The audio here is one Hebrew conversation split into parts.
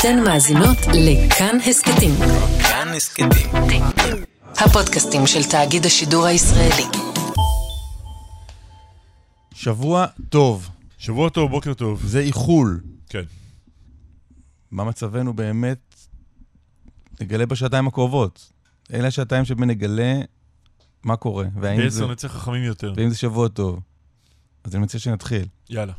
אתן מאזינות לכאן הסכתים. כאן הסכתים. הפודקאסטים של תאגיד השידור הישראלי. שבוע טוב, שבוע טוב, בוקר טוב. זה איחול. כן. מה מצבנו באמת? נגלה בשעתיים הקרובות. אלה השעתיים שבהם נגלה מה קורה, והאם זה, בעשר נצא חכמים יותר. ואם זה שבוע טוב. אז אני מציע שנתחיל. יאללה.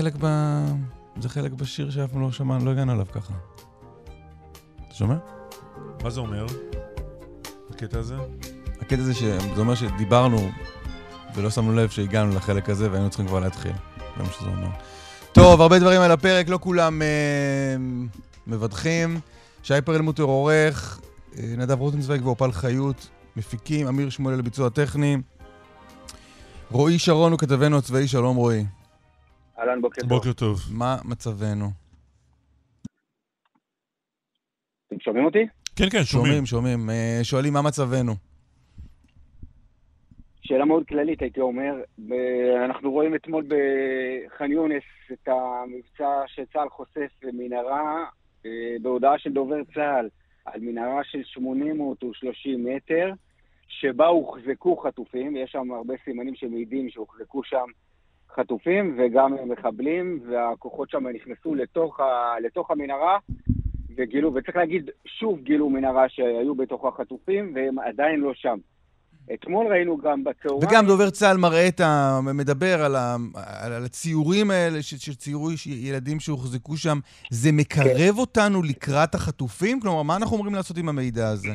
חלק ב... זה חלק בשיר שאף פעם לא שמענו, לא הגענו אליו ככה. אתה שומע? מה זה אומר? הקטע הזה? הקטע זה שזה אומר שדיברנו ולא שמנו לב שהגענו לחלק הזה והיינו צריכים כבר להתחיל. זה מה שזה אומר. טוב, הרבה דברים על הפרק, לא כולם אה, מבדחים. שי פרלמוטר עורך, אה, נדב רוטנצוויג ואופל חיות מפיקים, אמיר שמואל לביצוע טכני. רועי שרון הוא כתבנו הצבאי, שלום רועי. אהלן, בוקר טוב. בוקר טוב. מה מצבנו? אתם שומעים אותי? כן, כן, שומעים, שומעים. שומעים. אה, שואלים מה מצבנו. שאלה מאוד כללית, הייתי אומר. אנחנו רואים אתמול בח'אן יונס את המבצע שצה"ל חושף במנהרה, אה, בהודעה של דובר צה"ל, על מנהרה של 830 מטר, שבה הוחזקו חטופים, יש שם הרבה סימנים שמעידים שהוחזקו שם חטופים וגם מחבלים, והכוחות שם נכנסו לתוך, ה, לתוך המנהרה וגילו, וצריך להגיד, שוב גילו מנהרה שהיו בתוך החטופים והם עדיין לא שם. אתמול ראינו גם בצהריים... וגם דובר צה"ל מראה את ה... מדבר על, ה... על הציורים האלה ש... שציירו ילדים שהוחזקו שם. זה מקרב אותנו לקראת החטופים? כלומר, מה אנחנו אמורים לעשות עם המידע הזה?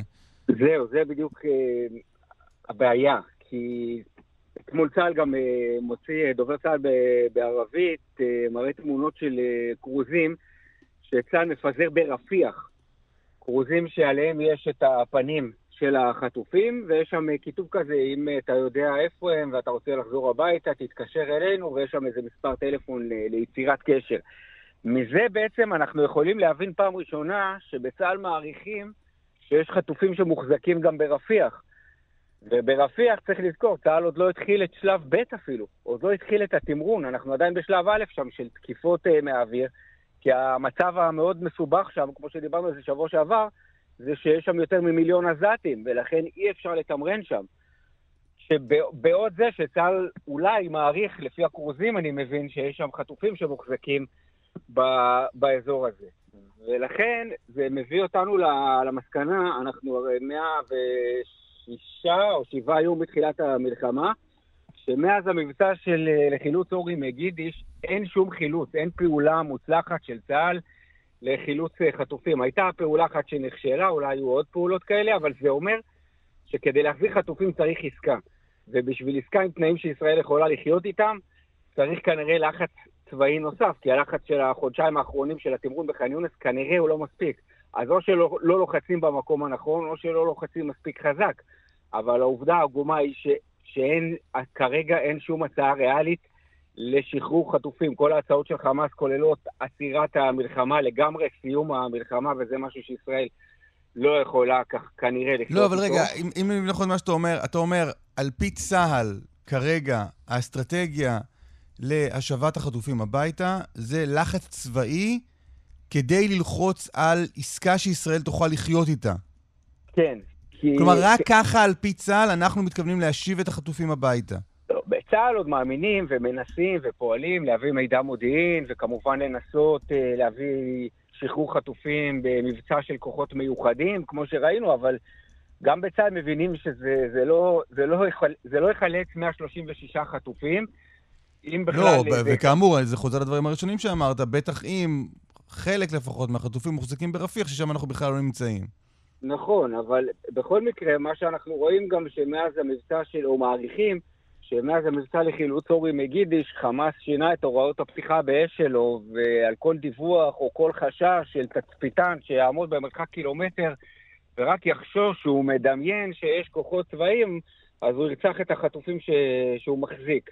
זהו, זה בדיוק אה, הבעיה, כי אתמול צה"ל גם אה, מוציא, אה, דובר צה"ל בערבית, אה, מראה תמונות של כרוזים שצה"ל מפזר ברפיח. כרוזים שעליהם יש את הפנים של החטופים, ויש שם כיתוב כזה, אם אתה יודע איפה הם ואתה רוצה לחזור הביתה, תתקשר אלינו, ויש שם איזה מספר טלפון ליצירת קשר. מזה בעצם אנחנו יכולים להבין פעם ראשונה שבצה"ל מעריכים שיש חטופים שמוחזקים גם ברפיח. וברפיח צריך לזכור, צה"ל עוד לא התחיל את שלב ב' אפילו, עוד לא התחיל את התמרון, אנחנו עדיין בשלב א' שם של תקיפות uh, מהאוויר, כי המצב המאוד מסובך שם, כמו שדיברנו על זה שבוע שעבר, זה שיש שם יותר ממיליון עזתים, ולכן אי אפשר לתמרן שם. שבעוד זה שצה"ל אולי מעריך, לפי הכרוזים אני מבין, שיש שם חטופים שמוחזקים ב- באזור הזה. ולכן זה מביא אותנו למסקנה, אנחנו הרי 106 או 7 יום בתחילת המלחמה, שמאז המבצע של אה, לחילוץ אורי מגידיש אין שום חילוץ, אין פעולה מוצלחת של צה"ל לחילוץ אה, חטופים. הייתה פעולה אחת שנכשלה, אולי היו עוד פעולות כאלה, אבל זה אומר שכדי להחזיר חטופים צריך עסקה. ובשביל עסקה עם תנאים שישראל יכולה לחיות איתם, צריך כנראה לחץ צבאי נוסף, כי הלחץ של החודשיים האחרונים של התמרון בח'אן יונס כנראה הוא לא מספיק. אז או שלא לא לוחצים במקום הנכון, או שלא לוחצים מספיק חזק. אבל העובדה העגומה היא שאין, כרגע אין שום הצעה ריאלית לשחרור חטופים. כל ההצעות של חמאס כוללות עצירת המלחמה לגמרי, סיום המלחמה, וזה משהו שישראל לא יכולה כך כנראה לחיות לא, אבל איתו. רגע, אם, אם נכון מה שאתה אומר, אתה אומר, על פי צה"ל, כרגע, האסטרטגיה להשבת החטופים הביתה זה לחץ צבאי כדי ללחוץ על עסקה שישראל תוכל לחיות איתה. כן. כי... כלומר, רק ככה על פי צה"ל אנחנו מתכוונים להשיב את החטופים הביתה. לא, בצה"ל עוד מאמינים ומנסים ופועלים להביא מידע מודיעין, וכמובן לנסות אה, להביא שחרור חטופים במבצע של כוחות מיוחדים, כמו שראינו, אבל גם בצה"ל מבינים שזה זה לא, זה לא, יחל, זה לא יחלץ 136 חטופים, אם בכלל... לא, זה- וכאמור, זה חוזר לדברים הראשונים שאמרת, בטח אם חלק לפחות מהחטופים מוחזקים ברפיח, ששם אנחנו בכלל לא נמצאים. נכון, אבל בכל מקרה, מה שאנחנו רואים גם שמאז המבצע של, או מעריכים, שמאז המבצע לחילוץ אורי מגידיש, חמאס שינה את הוראות הפתיחה באש שלו, ועל כל דיווח או כל חשש של תצפיתן שיעמוד במרחק קילומטר ורק יחשוש שהוא מדמיין שיש כוחות צבאיים, אז הוא ירצח את החטופים ש... שהוא מחזיק.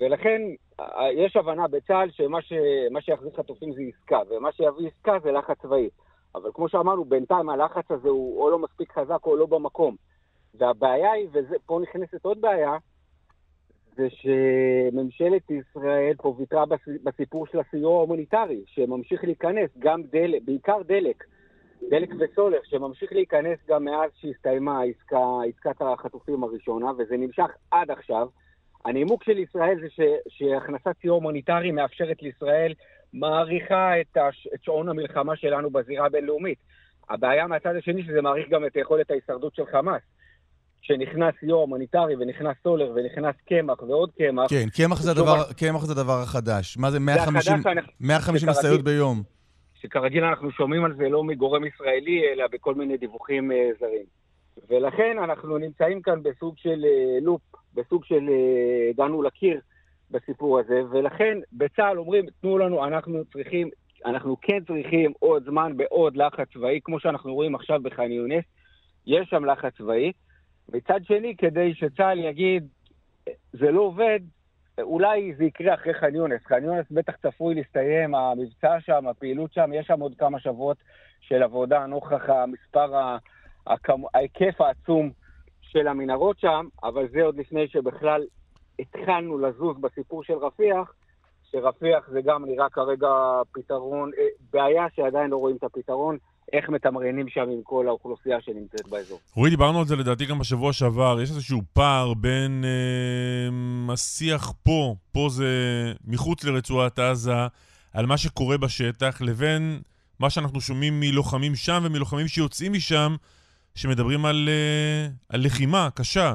ולכן יש הבנה בצה"ל שמה ש... שיחזיק חטופים זה עסקה, ומה שיביא עסקה זה לחץ צבאי. אבל כמו שאמרנו, בינתיים הלחץ הזה הוא או לא מספיק חזק או לא במקום. והבעיה היא, ופה נכנסת עוד בעיה, זה שממשלת ישראל פה ויתרה בס- בסיפור של הסיוע ההומניטרי, שממשיך להיכנס, גם דלק, בעיקר דלק, דלק וסולר, שממשיך להיכנס גם מאז שהסתיימה העסקה, עסקת החטופים הראשונה, וזה נמשך עד עכשיו. הנימוק של ישראל זה ש, שהכנסת סיוע הומניטרי מאפשרת לישראל, מעריכה את, הש, את שעון המלחמה שלנו בזירה הבינלאומית. הבעיה מהצד השני שזה מעריך גם את יכולת ההישרדות של חמאס. כשנכנס סיוע הומניטרי ונכנס סולר ונכנס קמח ועוד קמח, כן, קמח זה הדבר, קמח זה הדבר החדש. מה זה 150 החדש, אנחנו- 150 זה כרגיל. משאיות ביום? שכרגיל אנחנו שומעים על זה לא מגורם ישראלי, אלא בכל מיני דיווחים אה, זרים. ולכן אנחנו נמצאים כאן בסוג של אה, לופ, בסוג של אה, הגענו לקיר בסיפור הזה, ולכן בצה"ל אומרים, תנו לנו, אנחנו צריכים, אנחנו כן צריכים עוד זמן בעוד לחץ צבאי, כמו שאנחנו רואים עכשיו בח'אן יונס, יש שם לחץ צבאי. מצד שני, כדי שצה"ל יגיד, זה לא עובד, אולי זה יקרה אחרי ח'אן יונס. ח'אן יונס בטח צפוי להסתיים, המבצע שם, הפעילות שם, יש שם עוד כמה שבועות של עבודה נוכח המספר, ההיקף העצום של המנהרות שם, אבל זה עוד לפני שבכלל התחלנו לזוז בסיפור של רפיח, שרפיח זה גם נראה כרגע פתרון, אה, בעיה שעדיין לא רואים את הפתרון, איך מתמרנים שם עם כל האוכלוסייה שנמצאת באזור. רועי, דיברנו על זה לדעתי גם בשבוע שעבר. יש איזשהו פער בין אה, השיח פה, פה זה מחוץ לרצועת עזה, על מה שקורה בשטח, לבין מה שאנחנו שומעים מלוחמים שם ומלוחמים שיוצאים משם, שמדברים על, אה, על לחימה קשה.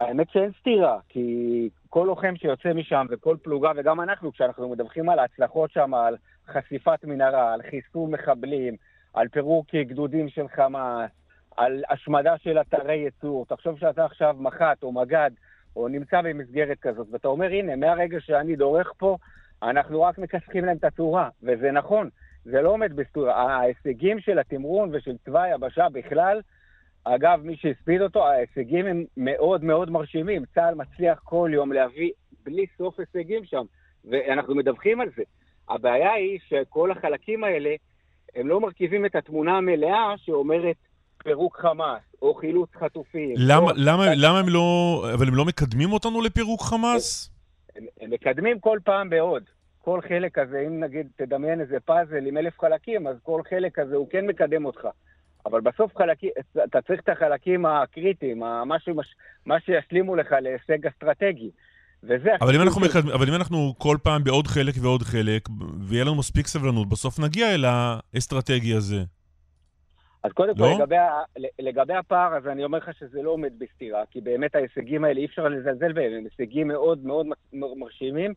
האמת שאין סתירה, כי כל לוחם שיוצא משם וכל פלוגה, וגם אנחנו, כשאנחנו מדווחים על ההצלחות שם, על חשיפת מנהרה, על חיסול מחבלים, על פירוק גדודים של חמאס, על השמדה של אתרי ייצור. תחשוב שאתה עכשיו מח"ט או מג"ד, או נמצא במסגרת כזאת, ואתה אומר, הנה, מהרגע שאני דורך פה, אנחנו רק מכסחים להם את הצורה, וזה נכון, זה לא עומד בסתירה. ההישגים של התמרון ושל צבא היבשה בכלל, אגב, מי שהספיד אותו, ההישגים הם מאוד מאוד מרשימים. צה"ל מצליח כל יום להביא בלי סוף הישגים שם, ואנחנו מדווחים על זה. הבעיה היא שכל החלקים האלה, הם לא מרכיבים את התמונה המלאה שאומרת פירוק חמאס, או חילוץ חטופים. למה, או... למה, למה הם לא... אבל הם לא מקדמים אותנו לפירוק חמאס? הם, הם מקדמים כל פעם בעוד. כל חלק כזה, אם נגיד תדמיין איזה פאזל עם אלף חלקים, אז כל חלק כזה הוא כן מקדם אותך. אבל בסוף חלקים, אתה צריך את החלקים הקריטיים, מה, שמש, מה שישלימו לך להישג אסטרטגי. וזה... אבל אם, אנחנו מקדמים, אבל אם אנחנו כל פעם בעוד חלק ועוד חלק, ויהיה לנו מספיק סבלנות, בסוף נגיע אל האסטרטגי הזה. אז קודם כל, לא? לגבי, ה- לגבי הפער הזה, אני אומר לך שזה לא עומד בסתירה, כי באמת ההישגים האלה, אי אפשר לזלזל בהם, הם הישגים מאוד מאוד מרשימים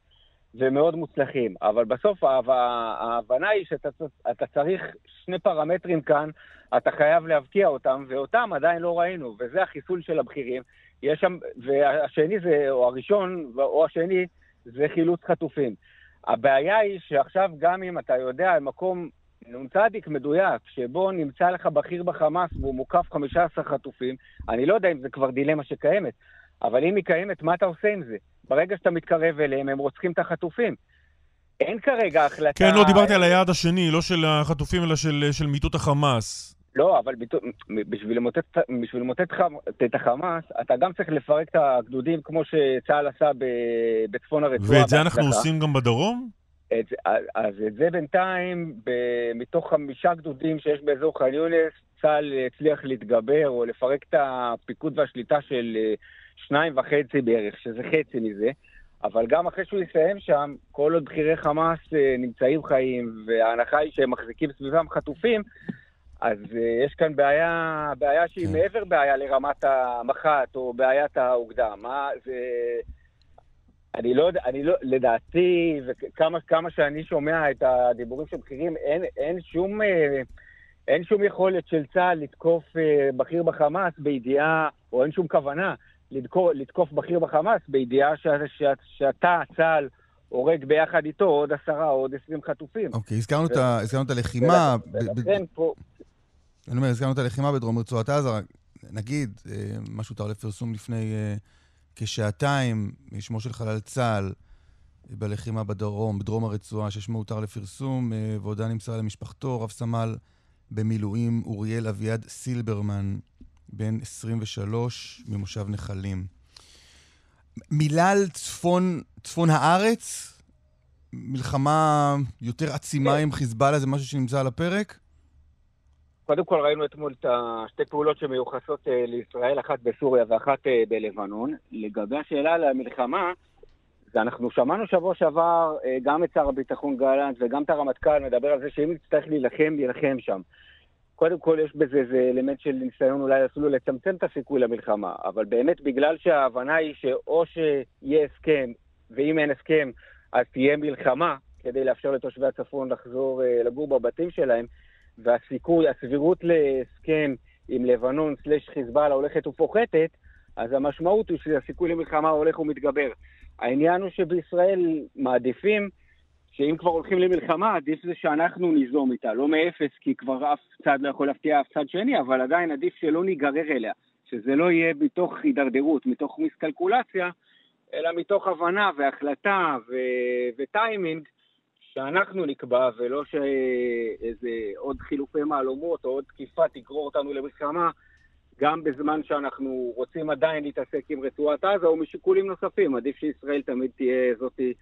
ומאוד מוצלחים. אבל בסוף ההב- ההבנה היא שאתה צריך שני פרמטרים כאן, אתה חייב להבקיע אותם, ואותם עדיין לא ראינו, וזה החיסול של הבכירים. יש שם, והשני זה, או הראשון, או השני, זה חילוץ חטופים. הבעיה היא שעכשיו גם אם אתה יודע על מקום נ"צ מדויק, שבו נמצא לך בכיר בחמאס והוא מוקף 15 חטופים, אני לא יודע אם זה כבר דילמה שקיימת, אבל אם היא קיימת, מה אתה עושה עם זה? ברגע שאתה מתקרב אליהם, הם רוצחים את החטופים. אין כרגע החלטה... כן, לא, דיברתי על היעד השני, לא של החטופים, אלא של, של מיטוט החמאס. לא, אבל ביטו- בשביל למוטט, בשביל למוטט חמ- את החמאס, אתה גם צריך לפרק את הגדודים כמו שצה"ל עשה ב- בצפון הרצועה. ואת זה אנחנו בהצלחה. עושים גם בדרום? את, אז את זה בינתיים, ב, מתוך חמישה גדודים שיש באזור ח'אן יונס, צה"ל הצליח להתגבר או לפרק את הפיקוד והשליטה של אה, שניים וחצי בערך, שזה חצי מזה. אבל גם אחרי שהוא יסיים שם, כל עוד בכירי חמאס אה, נמצאים חיים, וההנחה היא שהם מחזיקים סביבם חטופים, אז אה, יש כאן בעיה, בעיה שהיא כן. מעבר בעיה לרמת המח"ט או בעיית האוגדה. מה זה... אני לא יודע, אני לא, לדעתי, וכמה כמה שאני שומע את הדיבורים של בכירים, אין, אין שום... אה, אין שום יכולת של צה"ל לתקוף בכיר בחמאס בידיעה, או אין שום כוונה לתקוף, לתקוף בכיר בחמאס בידיעה ש, ש, שאתה, צה"ל, הורג ביחד איתו עוד עשרה או עוד עשרים חטופים. אוקיי, הזכרנו את ה- הזכרנו את הלחימה. ולכן פה, אני אומר, הזכרנו את הלחימה בדרום רצועת עזה, נגיד, אה, מה שהותר לפרסום לפני אה, כשעתיים, שמו של חלל צה"ל בלחימה בדרום, בדרום הרצועה, ששמו הותר לפרסום, אה, והודעה נמסרה למשפחתו, רב סמל במילואים אוריאל אביעד סילברמן, בן 23, ממושב נחלים. מילה על צפון, צפון הארץ? מלחמה יותר עצימה. עם חיזבאללה, זה משהו שנמצא על הפרק? קודם כל ראינו אתמול את השתי פעולות שמיוחסות אה, לישראל, אחת בסוריה ואחת אה, בלבנון. לגבי השאלה על המלחמה, אנחנו שמענו שבוע שעבר אה, גם את שר הביטחון גלנט וגם את הרמטכ"ל מדבר על זה שאם נצטרך להילחם, נילחם שם. קודם כל יש בזה איזה אלמנט של ניסיון אולי אפילו לצמצם את הסיכוי למלחמה, אבל באמת בגלל שההבנה היא שאו שיהיה הסכם, ואם אין הסכם אז תהיה מלחמה, כדי לאפשר לתושבי הצפון לחזור אה, לגור בבתים שלהם, והסיכוי, הסבירות להסכם עם לבנון סלש חיזבאללה הולכת ופוחתת, אז המשמעות היא שהסיכוי למלחמה הולך ומתגבר. העניין הוא שבישראל מעדיפים שאם כבר הולכים למלחמה, עדיף זה שאנחנו ניזום איתה, לא מאפס, כי כבר אף צד לא יכול להפתיע אף צד שני, אבל עדיין עדיף שלא ניגרר אליה, שזה לא יהיה מתוך הידרדרות, מתוך מיסקלקולציה, אלא מתוך הבנה והחלטה ו- וטיימינג שאנחנו נקבע, ולא שאיזה עוד חילופי מהלומות או עוד תקיפה תגרור אותנו למלחמה, גם בזמן שאנחנו רוצים עדיין להתעסק עם רצועת עזה או משיקולים נוספים. עדיף שישראל תמיד תהיה זאתי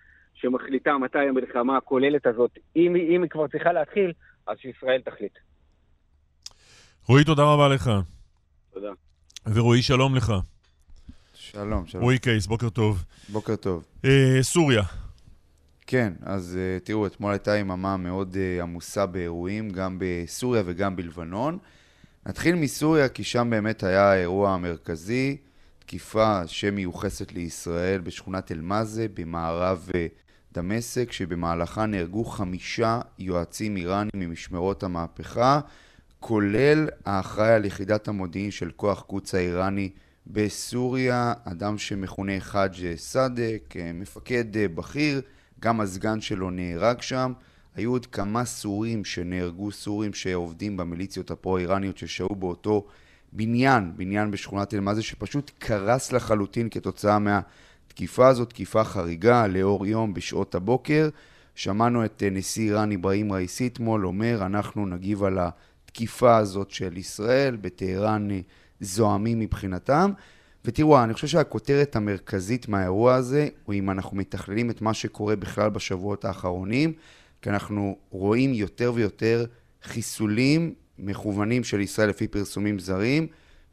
שמחליטה מתי המלחמה הכוללת הזאת, אם, היא- אם היא כבר צריכה להתחיל, אז שישראל תחליט. רועי, תודה רבה לך. תודה. ורועי, שלום לך. שלום, שלום. רועי קייס, בוקר טוב. בוקר טוב. אה, סוריה. כן, אז uh, תראו, אתמול הייתה יממה מאוד uh, עמוסה באירועים, גם בסוריה וגם בלבנון. נתחיל מסוריה, כי שם באמת היה האירוע המרכזי, תקיפה שמיוחסת לישראל בשכונת אל-מאזה במערב uh, דמשק, שבמהלכה נהרגו חמישה יועצים איראנים ממשמרות המהפכה, כולל האחראי על יחידת המודיעין של כוח קוץ האיראני בסוריה, אדם שמכונה חאג' סאדק, אה, מפקד אה, בכיר, גם הסגן שלו נהרג שם. היו עוד כמה סורים שנהרגו, סורים שעובדים במיליציות הפרו-איראניות ששהו באותו בניין, בניין בשכונת אל-מאזה, שפשוט קרס לחלוטין כתוצאה מהתקיפה הזאת, תקיפה חריגה לאור יום בשעות הבוקר. שמענו את אה, נשיא איראן אברהים ראיסי אתמול אומר, אנחנו נגיב על התקיפה הזאת של ישראל, בטהרן אה, זועמים מבחינתם. ותראו, אני חושב שהכותרת המרכזית מהאירוע הזה, הוא אם אנחנו מתכללים את מה שקורה בכלל בשבועות האחרונים, כי אנחנו רואים יותר ויותר חיסולים מכוונים של ישראל לפי פרסומים זרים,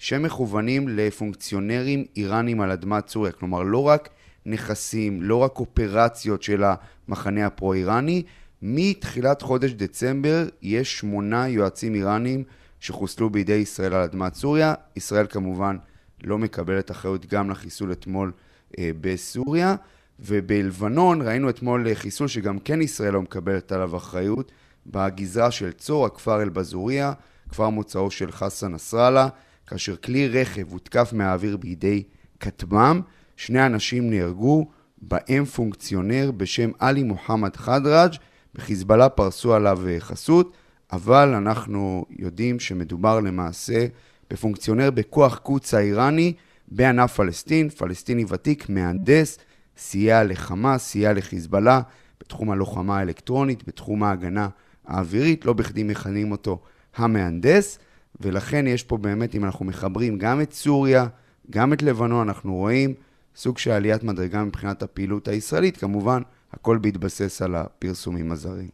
שמכוונים לפונקציונרים איראנים על אדמת סוריה. כלומר, לא רק נכסים, לא רק אופרציות של המחנה הפרו-איראני, מתחילת חודש דצמבר יש שמונה יועצים איראנים שחוסלו בידי ישראל על אדמת סוריה. ישראל כמובן לא מקבלת אחריות גם לחיסול אתמול אה, בסוריה. ובלבנון ראינו אתמול אה, חיסול שגם כן ישראל לא מקבלת עליו אחריות, בגזרה של צור, הכפר אל-בזוריה, כפר מוצאו של חסן נסראללה, כאשר כלי רכב הותקף מהאוויר בידי כטב"ם, שני אנשים נהרגו, בהם פונקציונר בשם עלי מוחמד חדראג', בחיזבאללה פרסו עליו אה, חסות, אבל אנחנו יודעים שמדובר למעשה בפונקציונר בכוח קוץ האיראני, בענף פלסטין, פלסטיני ותיק, מהנדס, סייע לחמאס, סייע לחיזבאללה, בתחום הלוחמה האלקטרונית, בתחום ההגנה האווירית, לא בכדי מכנים אותו המהנדס, ולכן יש פה באמת, אם אנחנו מחברים גם את סוריה, גם את לבנון, אנחנו רואים סוג של עליית מדרגה מבחינת הפעילות הישראלית, כמובן, הכל בהתבסס על הפרסומים הזרים.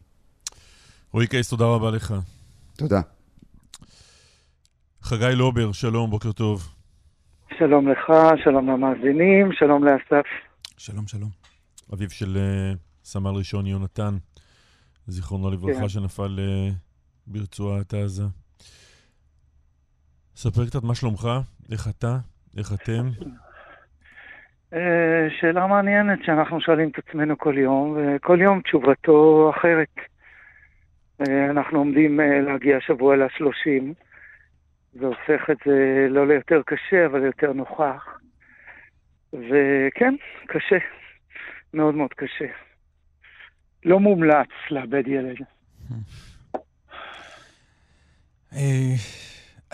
רועי קייס, תודה רבה לך. תודה. חגי לובר, שלום, בוקר טוב. שלום לך, שלום למאזינים, שלום לאסף. שלום, שלום. אביו של uh, סמל ראשון יונתן, זיכרונו לברכה, כן. שנפל uh, ברצועת עזה. ספר קצת מה שלומך, איך אתה, איך אתם. אה, שאלה מעניינת שאנחנו שואלים את עצמנו כל יום, וכל יום תשובתו אחרת. אה, אנחנו עומדים אה, להגיע השבוע ל-30, זה הופך את זה לא ליותר קשה, אבל ליותר נוכח. וכן, קשה. מאוד מאוד קשה. לא מומלץ לאבד ילד.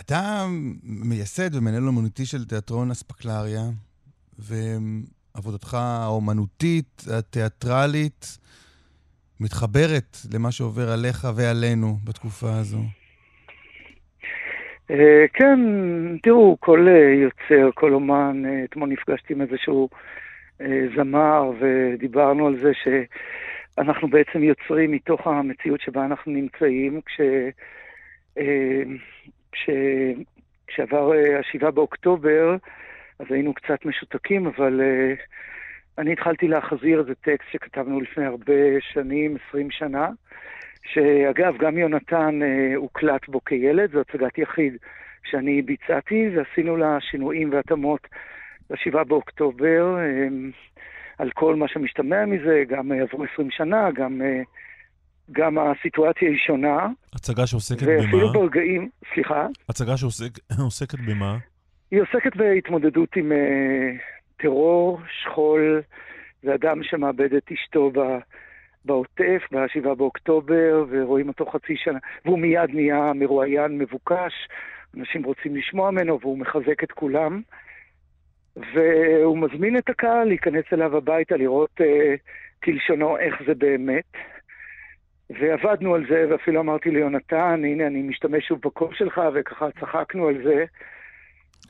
אתה מייסד ומנהל אומנותי של תיאטרון אספקלריה, ועבודתך האומנותית, התיאטרלית, מתחברת למה שעובר עליך ועלינו בתקופה הזו. אה, כן, תראו, כל אה, יוצר, כל אומן, אה, אתמול נפגשתי עם איזשהו זמר ודיברנו על זה שאנחנו בעצם יוצרים מתוך המציאות שבה אנחנו נמצאים, כש... כש... כשעבר אה, השבעה באוקטובר, אז היינו קצת משותקים, אבל אה, אני התחלתי להחזיר איזה טקסט שכתבנו לפני הרבה שנים, 20 שנה, שאגב, גם יונתן אה, הוקלט בו כילד, זו הצגת יחיד שאני ביצעתי, ועשינו לה שינויים והתאמות ל-7 באוקטובר, על כל מה שמשתמע מזה, גם עברו 20 שנה, גם, גם הסיטואציה היא שונה, הצגה שעוסקת ואפילו במה? ברגעים, סליחה, הצגה שעוסקת במה? היא עוסקת בהתמודדות עם אה, טרור, שכול, ואדם שמאבד את אשתו ב, בעוטף, ב-7 באוקטובר, ורואים אותו חצי שנה, והוא מיד נהיה מרואיין מבוקש, אנשים רוצים לשמוע ממנו, והוא מחזק את כולם. והוא מזמין את הקהל להיכנס אליו הביתה, לראות אה, כלשונו איך זה באמת. ועבדנו על זה, ואפילו אמרתי ליונתן, הנה, אני משתמש שוב בקול שלך, וככה צחקנו על זה.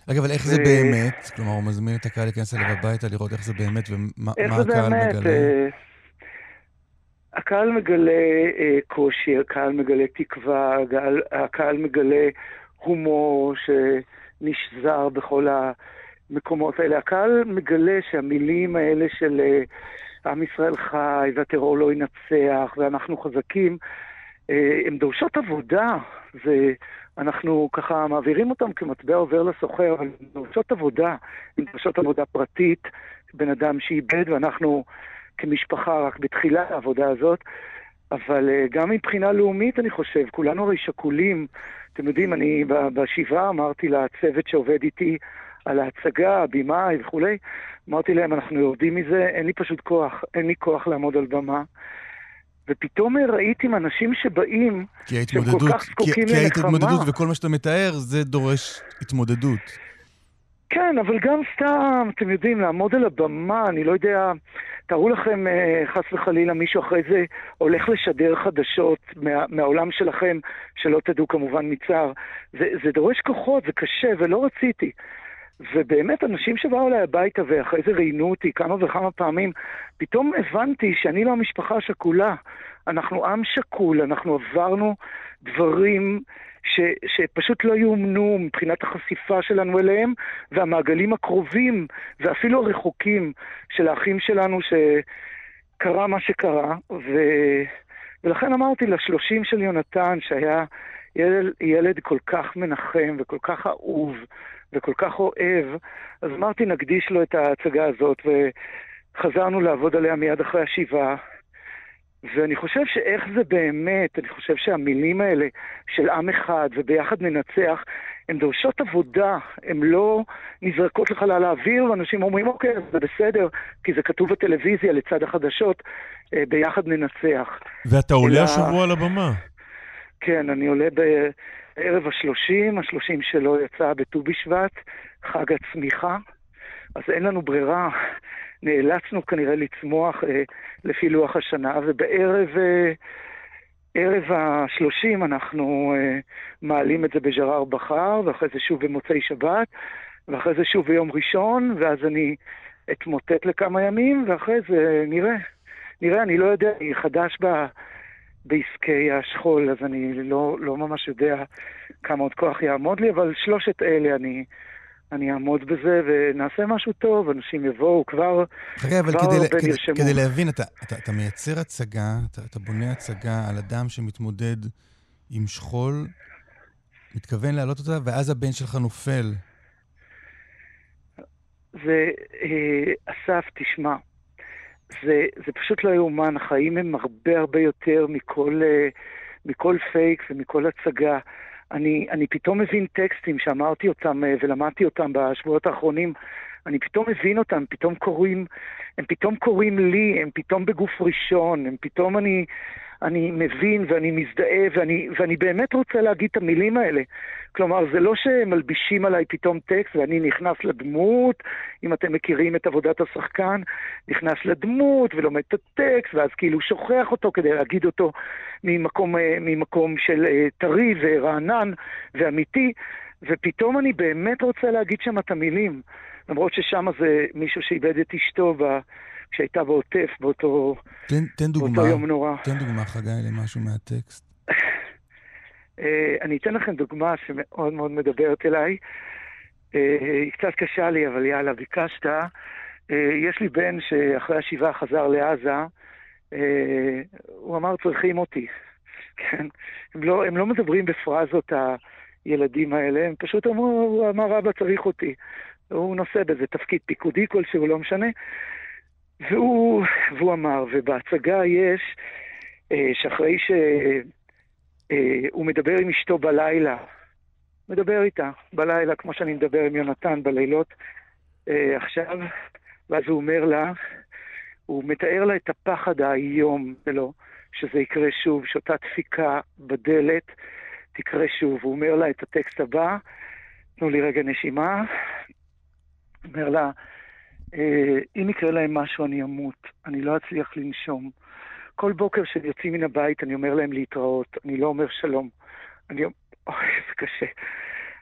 רגע, אבל איך זה באמת? כלומר, הוא מזמין את הקהל להיכנס אליו הביתה, לראות איך זה באמת ומה זה הקהל? מגלה. אה, הקהל מגלה אה, קושי, הקהל מגלה תקווה, הקהל, מגלה הומור שנשזר בכל המקומות האלה. הקהל מגלה שהמילים האלה של אה, עם ישראל חי והטרור לא ינצח ואנחנו חזקים, אה, הן דורשות עבודה. זה, אנחנו ככה מעבירים אותם כמטבע עובר לסוחר, אבל הן דורשות עבודה. הן דורשות עבודה פרטית, בן אדם שאיבד, ואנחנו כמשפחה רק בתחילת העבודה הזאת. אבל אה, גם מבחינה לאומית, אני חושב, כולנו הרי שקולים. אתם יודעים, אני בשבעה אמרתי לצוות שעובד איתי על ההצגה, הבמאי וכולי, אמרתי להם, אנחנו יורדים מזה, אין לי פשוט כוח, אין לי כוח לעמוד על במה. ופתאום ראיתם אנשים שבאים, כי שהם כל כך זקוקים כי לנחמה. ההתמודדות וכל מה שאתה מתאר, זה דורש התמודדות. כן, אבל גם סתם, אתם יודעים, לעמוד על הבמה, אני לא יודע, תארו לכם, אה, חס וחלילה, מישהו אחרי זה הולך לשדר חדשות מה, מהעולם שלכם, שלא תדעו כמובן מצער. זה, זה דורש כוחות, זה קשה, ולא רציתי. ובאמת, אנשים שבאו אליי הביתה ואחרי זה ראיינו אותי כמה וכמה פעמים, פתאום הבנתי שאני לא המשפחה השכולה. אנחנו עם שכול, אנחנו עברנו דברים ש, שפשוט לא יאומנו מבחינת החשיפה שלנו אליהם, והמעגלים הקרובים ואפילו הרחוקים של האחים שלנו שקרה מה שקרה. ו... ולכן אמרתי לשלושים של יונתן, שהיה ילד, ילד כל כך מנחם וכל כך אהוב וכל כך אוהב, אז אמרתי נקדיש לו את ההצגה הזאת, וחזרנו לעבוד עליה מיד אחרי השבעה. ואני חושב שאיך זה באמת, אני חושב שהמילים האלה של עם אחד וביחד ננצח, הן דורשות עבודה, הן לא נזרקות לחלל האוויר, ואנשים אומרים, אוקיי, זה בסדר, כי זה כתוב בטלוויזיה לצד החדשות, אה, ביחד ננצח. ואתה עולה אלא- השבוע על הבמה. כן, אני עולה בערב השלושים, השלושים שלו יצא בט"ו בשבט, חג הצמיחה. אז אין לנו ברירה. נאלצנו כנראה לצמוח אה, לפי לוח השנה, ובערב אה, ערב ה-30 אנחנו אה, מעלים את זה בג'רר בחר, ואחרי זה שוב במוצאי שבת, ואחרי זה שוב ביום ראשון, ואז אני אתמוטט לכמה ימים, ואחרי זה נראה. נראה, אני לא יודע, אני חדש ב... בעסקי השכול, אז אני לא, לא ממש יודע כמה עוד כוח יעמוד לי, אבל שלושת אלה אני, אני אעמוד בזה ונעשה משהו טוב, אנשים יבואו כבר, חכה, אבל כבר כדי, הרבה כדי. כדי להבין, אתה, אתה, אתה מייצר הצגה, אתה, אתה בונה הצגה על אדם שמתמודד עם שכול, מתכוון להעלות אותה, ואז הבן שלך נופל. זה, אה, אסף, תשמע, זה, זה פשוט לא יאומן, החיים הם הרבה הרבה יותר מכל, אה, מכל פייק ומכל הצגה. אני, אני פתאום מבין טקסטים שאמרתי אותם אה, ולמדתי אותם בשבועות האחרונים, אני פתאום מבין אותם, פתאום קוראים, הם פתאום קוראים לי, הם פתאום בגוף ראשון, הם פתאום אני, אני מבין ואני מזדהה ואני, ואני באמת רוצה להגיד את המילים האלה. כלומר, זה לא שמלבישים עליי פתאום טקסט ואני נכנס לדמות, אם אתם מכירים את עבודת השחקן, נכנס לדמות ולומד את הטקסט, ואז כאילו שוכח אותו כדי להגיד אותו ממקום, אה, ממקום של אה, טרי ורענן ואמיתי, ופתאום אני באמת רוצה להגיד שם את המילים. למרות ששם זה מישהו שאיבד את אשתו ב... כשהייתה בעוטף, באותו, תן, תן דוגמה, באותו יום נורא. תן דוגמה, חגי, למשהו מהטקסט. אה, אני אתן לכם דוגמה שמאוד מאוד מדברת אליי. אה, היא קצת קשה לי, אבל יאללה, ביקשת. אה, יש לי בן שאחרי השבעה חזר לעזה, הוא אמר, צריכים אותי. כן? הם לא, הם לא מדברים בפרזות הילדים האלה, הם פשוט אמרו, הוא אמר, אבא צריך אותי. הוא נושא בזה תפקיד פיקודי כלשהו, לא משנה. והוא, והוא אמר, ובהצגה יש, אה, שאחרי ש... אה, מדבר עם אשתו בלילה, מדבר איתה בלילה, כמו שאני מדבר עם יונתן בלילות אה, עכשיו, ואז הוא אומר לה, הוא מתאר לה את הפחד האיום שלו, שזה יקרה שוב, שאותה דפיקה בדלת תקרה שוב. הוא אומר לה את הטקסט הבא, תנו לי רגע נשימה, אומר לה, אם יקרה להם משהו אני אמות, אני לא אצליח לנשום. כל בוקר שהם יוצאים מן הבית אני אומר להם להתראות, אני לא אומר שלום. אני... אוי, זה קשה.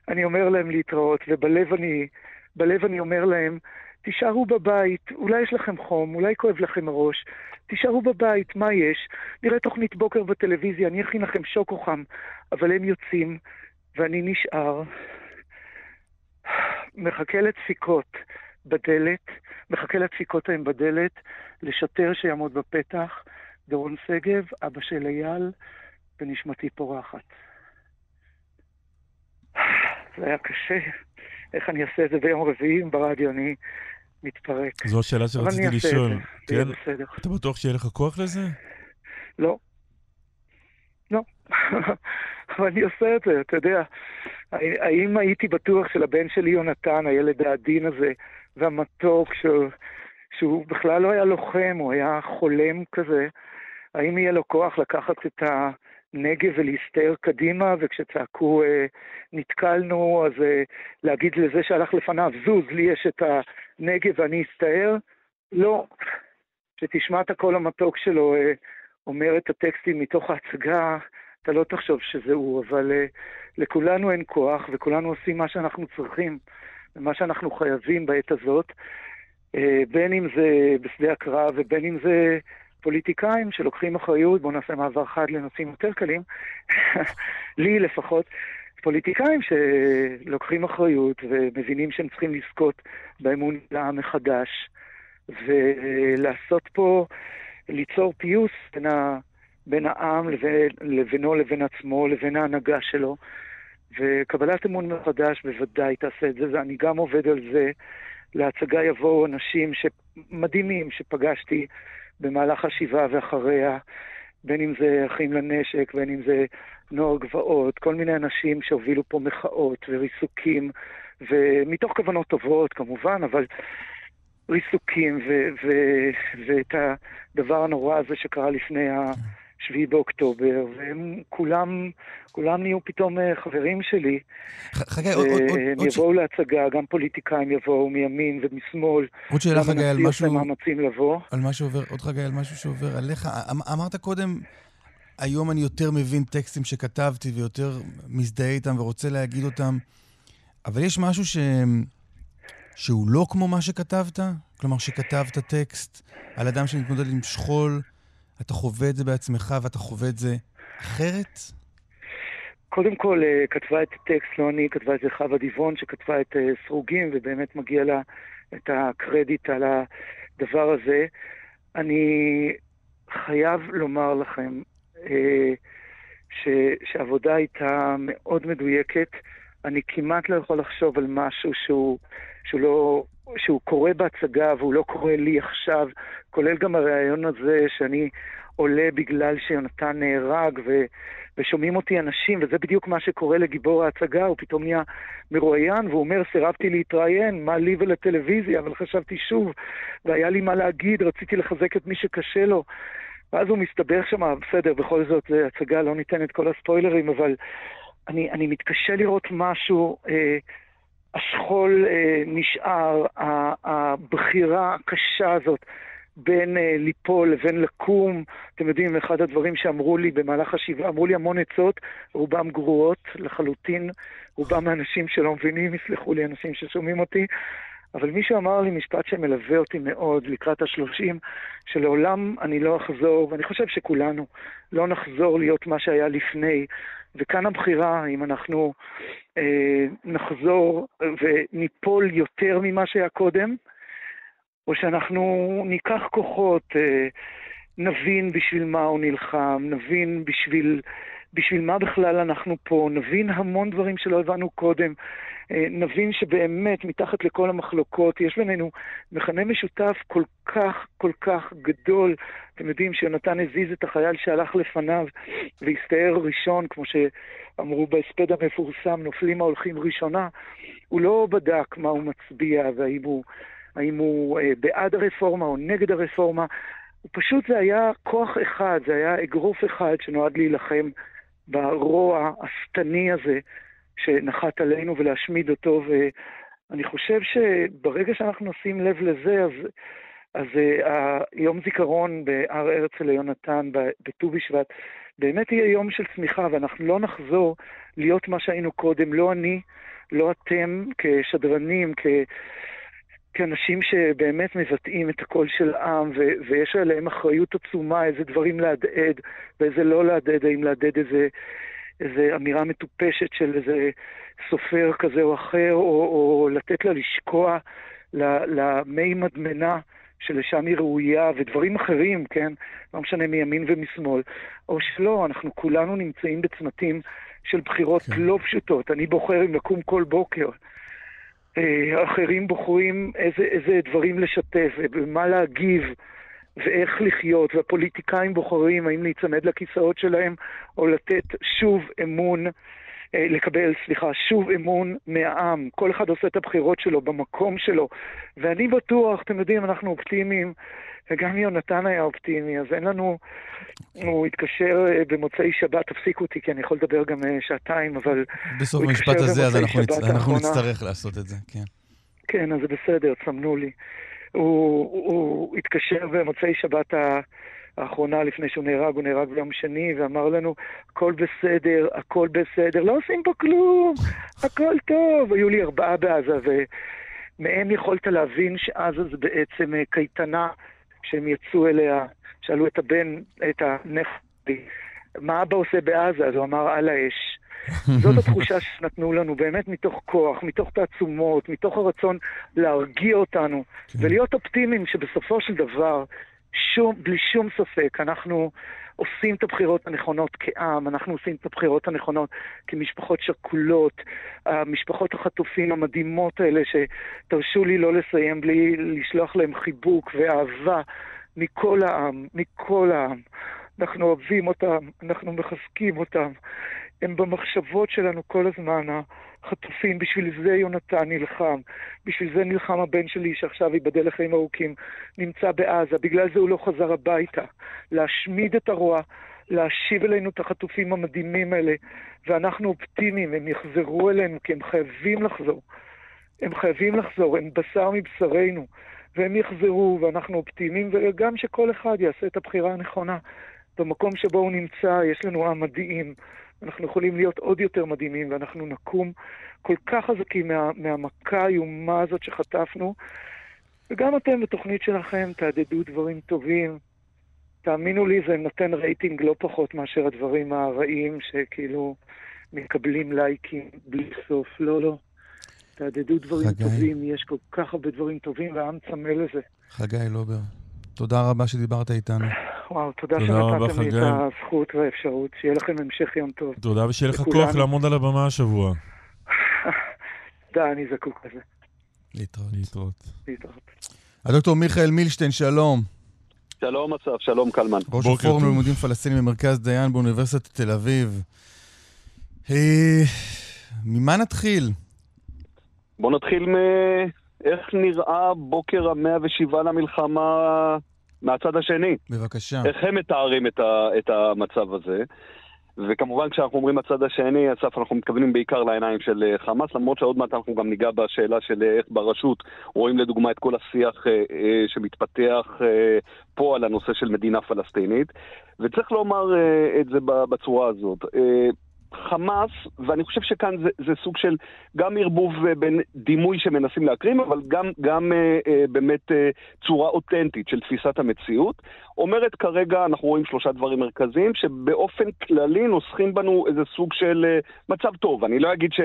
אני אומר להם להתראות, ובלב אני, בלב אני אומר להם, תישארו בבית, אולי יש לכם חום, אולי כואב לכם הראש, תישארו בבית, מה יש? נראה תוכנית בוקר בטלוויזיה, אני אכין לכם שוקו חם, אבל הם יוצאים, ואני נשאר, מחכה לדפיקות בדלת, מחכה לדפיקות ההם בדלת, לשוטר שיעמוד בפתח, דורון שגב, אבא של אייל, ונשמתי פורחת. זה היה קשה. איך אני אעשה את זה ביום רביעי ברדיו? אני מתפרק. זו השאלה שרציתי לשאול. כן? אתה בטוח שיהיה לך כוח לזה? לא. לא. אבל אני עושה את זה, אתה יודע. האם הייתי בטוח שלבן שלי יונתן, הילד העדין הזה, והמתוק, שהוא, שהוא בכלל לא היה לוחם, הוא היה חולם כזה, האם יהיה לו כוח לקחת את הנגב ולהסתער קדימה, וכשצעקו אה, נתקלנו, אז אה, להגיד לזה שהלך לפניו, זוז, לי יש את הנגב ואני אסתער? לא. כשתשמע את הקול המתוק שלו אה, אומר את הטקסטים מתוך ההצגה, אתה לא תחשוב שזה הוא, אבל לכולנו אין כוח, וכולנו עושים מה שאנחנו צריכים, ומה שאנחנו חייבים בעת הזאת, uh, בין אם זה בשדה הקרב ובין אם זה פוליטיקאים שלוקחים אחריות, בואו נעשה מעבר חד לנושאים יותר קלים, לי לפחות, פוליטיקאים שלוקחים אחריות ומבינים שהם צריכים לזכות באמון לעם מחדש, ולעשות פה, ליצור פיוס בין העם לבינו לבין עצמו, לבין ההנהגה שלו. וקבלת אמון מחדש בוודאי תעשה את זה, ואני גם עובד על זה. להצגה יבואו אנשים מדהימים שפגשתי במהלך השבעה ואחריה, בין אם זה אחים לנשק, בין אם זה נוער גבעות, כל מיני אנשים שהובילו פה מחאות וריסוקים, ומתוך כוונות טובות כמובן, אבל ריסוקים, ו- ו- ואת הדבר הנורא הזה שקרה לפני ה... שביעי באוקטובר, והם כולם, כולם נהיו פתאום אה, חברים שלי. ח- חגי, עוד- עוד- הם ש- יבואו להצגה, גם פוליטיקאים יבואו מימין ומשמאל. עוד שאלה, חגי, על משהו... מאמצים לבוא. על מה שעובר, עוד חגי, על משהו שעובר עליך. אמ- אמרת קודם, היום אני יותר מבין טקסטים שכתבתי ויותר מזדהה איתם ורוצה להגיד אותם, אבל יש משהו ש... שהוא לא כמו מה שכתבת? כלומר, שכתבת טקסט על אדם שמתמודד עם שכול, אתה חווה את זה בעצמך ואתה חווה את זה אחרת? קודם כל, אה, כתבה את הטקסט, לא אני, כתבה את זה חווה דיבון, שכתבה את אה, סרוגים, ובאמת מגיע לה את הקרדיט על הדבר הזה. אני חייב לומר לכם אה, ש, שהעבודה הייתה מאוד מדויקת. אני כמעט לא יכול לחשוב על משהו שהוא, שהוא לא... שהוא קורה בהצגה והוא לא קורה לי עכשיו, כולל גם הרעיון הזה שאני עולה בגלל שיונתן נהרג ו... ושומעים אותי אנשים, וזה בדיוק מה שקורה לגיבור ההצגה, הוא פתאום נהיה מרואיין, והוא אומר, סירבתי להתראיין, מה לי ולטלוויזיה, אבל חשבתי שוב, והיה לי מה להגיד, רציתי לחזק את מי שקשה לו. ואז הוא מסתבך שם, בסדר, בכל זאת, זו הצגה, לא ניתן את כל הספוילרים, אבל אני, אני מתקשה לראות משהו, אה, השכול אה, נשאר, הבחירה הקשה הזאת. בין אה, ליפול לבין לקום. אתם יודעים, אחד הדברים שאמרו לי במהלך השבעה, אמרו לי המון עצות, רובם גרועות לחלוטין, רובם מאנשים שלא מבינים, יסלחו לי אנשים ששומעים אותי, אבל מישהו אמר לי משפט שמלווה אותי מאוד לקראת השלושים, שלעולם אני לא אחזור, ואני חושב שכולנו לא נחזור להיות מה שהיה לפני. וכאן הבחירה, אם אנחנו אה, נחזור וניפול יותר ממה שהיה קודם, או שאנחנו ניקח כוחות, אה, נבין בשביל מה הוא נלחם, נבין בשביל, בשביל מה בכלל אנחנו פה, נבין המון דברים שלא הבנו קודם, אה, נבין שבאמת מתחת לכל המחלוקות יש בינינו מכנה משותף כל כך כל כך גדול. אתם יודעים שיונתן הזיז את החייל שהלך לפניו והסתער ראשון, כמו שאמרו בהספד המפורסם, נופלים ההולכים ראשונה. הוא לא בדק מה הוא מצביע והאם הוא... האם הוא אה, בעד הרפורמה או נגד הרפורמה. פשוט זה היה כוח אחד, זה היה אגרוף אחד שנועד להילחם ברוע השטני הזה שנחת עלינו ולהשמיד אותו, ואני חושב שברגע שאנחנו נשים לב לזה, אז, אז אה, יום זיכרון בהר הרצל ליונתן בט"ו בשבט באמת יהיה יום של צמיחה, ואנחנו לא נחזור להיות מה שהיינו קודם, לא אני, לא אתם כשדרנים, כ... כאנשים שבאמת מבטאים את הקול של העם, ו- ויש עליהם אחריות עצומה איזה דברים להדהד ואיזה לא להדהד, האם להדהד איזה, איזה אמירה מטופשת של איזה סופר כזה או אחר, או, או לתת לה לשקוע למי מדמנה שלשם היא ראויה, ודברים אחרים, כן? לא משנה מימין ומשמאל. או שלא, אנחנו כולנו נמצאים בצמתים של בחירות כן. לא פשוטות. אני בוחר אם לקום כל בוקר. אחרים בוחרים איזה, איזה דברים לשתף ובמה להגיב ואיך לחיות, והפוליטיקאים בוחרים האם להיצמד לכיסאות שלהם או לתת שוב אמון, לקבל, סליחה, שוב אמון מהעם. כל אחד עושה את הבחירות שלו במקום שלו, ואני בטוח, אתם יודעים, אנחנו אופטימיים, וגם יונתן היה אופטימי, אז אין לנו... הוא התקשר במוצאי שבת, תפסיקו אותי, כי אני יכול לדבר גם שעתיים, אבל... בסוף המשפט הזה, אז אנחנו, נצ... אנחנו נצטרך לעשות את זה, כן. כן, אז זה בסדר, צמנו לי. הוא, הוא התקשר במוצאי שבת האחרונה, לפני שהוא נהרג, הוא נהרג ביום שני, ואמר לנו, הכל בסדר, הכל בסדר, לא עושים פה כלום, הכל טוב. היו לי ארבעה בעזה, ומהם יכולת להבין שעזה זה בעצם קייטנה שהם יצאו אליה. שאלו את הבן, את הנכדי, מה אבא עושה בעזה? אז הוא אמר, על האש. זאת התחושה שנתנו לנו, באמת מתוך כוח, מתוך תעצומות, מתוך הרצון להרגיע אותנו, כן. ולהיות אופטימיים שבסופו של דבר, שום, בלי שום ספק, אנחנו עושים את הבחירות הנכונות כעם, אנחנו עושים את הבחירות הנכונות כמשפחות שכולות, המשפחות החטופים המדהימות האלה, שתרשו לי לא לסיים בלי לשלוח להם חיבוק ואהבה. מכל העם, מכל העם. אנחנו אוהבים אותם, אנחנו מחזקים אותם. הם במחשבות שלנו כל הזמן, חטופים, בשביל זה יונתן נלחם, בשביל זה נלחם הבן שלי שעכשיו ייבדל לחיים ארוכים, נמצא בעזה, בגלל זה הוא לא חזר הביתה. להשמיד את הרוע, להשיב אלינו את החטופים המדהימים האלה, ואנחנו אופטימיים, הם יחזרו אלינו כי הם חייבים לחזור. הם חייבים לחזור, הם בשר מבשרנו, והם יחזרו, ואנחנו אופטימיים, וגם שכל אחד יעשה את הבחירה הנכונה. במקום שבו הוא נמצא, יש לנו עם מדהים. אנחנו יכולים להיות עוד יותר מדהימים, ואנחנו נקום כל כך חזקים מה, מהמכה האיומה הזאת שחטפנו. וגם אתם בתוכנית שלכם תעדדו דברים טובים. תאמינו לי, זה נותן רייטינג לא פחות מאשר הדברים הרעים שכאילו מקבלים לייקים בלי סוף. לא, לא. תעדדו דברים חגי. טובים, יש כל כך הרבה דברים טובים, והעם צמא לזה. חגי לובר, תודה רבה שדיברת איתנו. וואו, תודה תודה רבה, שנתתם לי את. הזכות והאפשרות. שיהיה לכם המשך יום טוב. תודה, ושיהיה לך. כוח לעמוד על הבמה השבוע. תודה, אני זקוק לזה. להתראות. להתראות. להתראות. הדוקטור מיכאל מילשטיין, שלום. שלום אסף, שלום קלמן. ראש הפורום. ללימודים פלסטינים במרכז דיין באוניברסיטת תל אביב. אה, ממה נתחיל? בוא נתחיל מאיך נראה בוקר המאה ושבעה למלחמה מהצד השני. בבקשה. איך הם מתארים את, ה, את המצב הזה. וכמובן כשאנחנו אומרים הצד השני, אסף, אנחנו מתכוונים בעיקר לעיניים של אה, חמאס, למרות שעוד מעט אנחנו גם ניגע בשאלה של אה, איך ברשות רואים לדוגמה את כל השיח אה, אה, שמתפתח אה, פה על הנושא של מדינה פלסטינית. וצריך לומר אה, את זה בצורה הזאת. אה, חמאס, ואני חושב שכאן זה, זה סוג של גם ערבוב אה, בין דימוי שמנסים להקרים, אבל גם, גם אה, אה, באמת אה, צורה אותנטית של תפיסת המציאות. אומרת כרגע, אנחנו רואים שלושה דברים מרכזיים, שבאופן כללי נוסחים בנו איזה סוג של אה, מצב טוב. אני לא אגיד ש,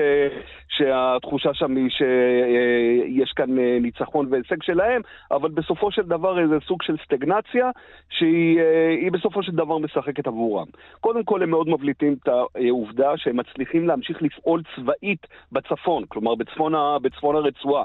שהתחושה שם היא שיש כאן אה, ניצחון והישג שלהם, אבל בסופו של דבר איזה סוג של סטגנציה, שהיא אה, בסופו של דבר משחקת עבורם. קודם כל הם מאוד מבליטים את העובדה שהם מצליחים להמשיך לפעול צבאית בצפון, כלומר בצפון, ה, בצפון הרצועה.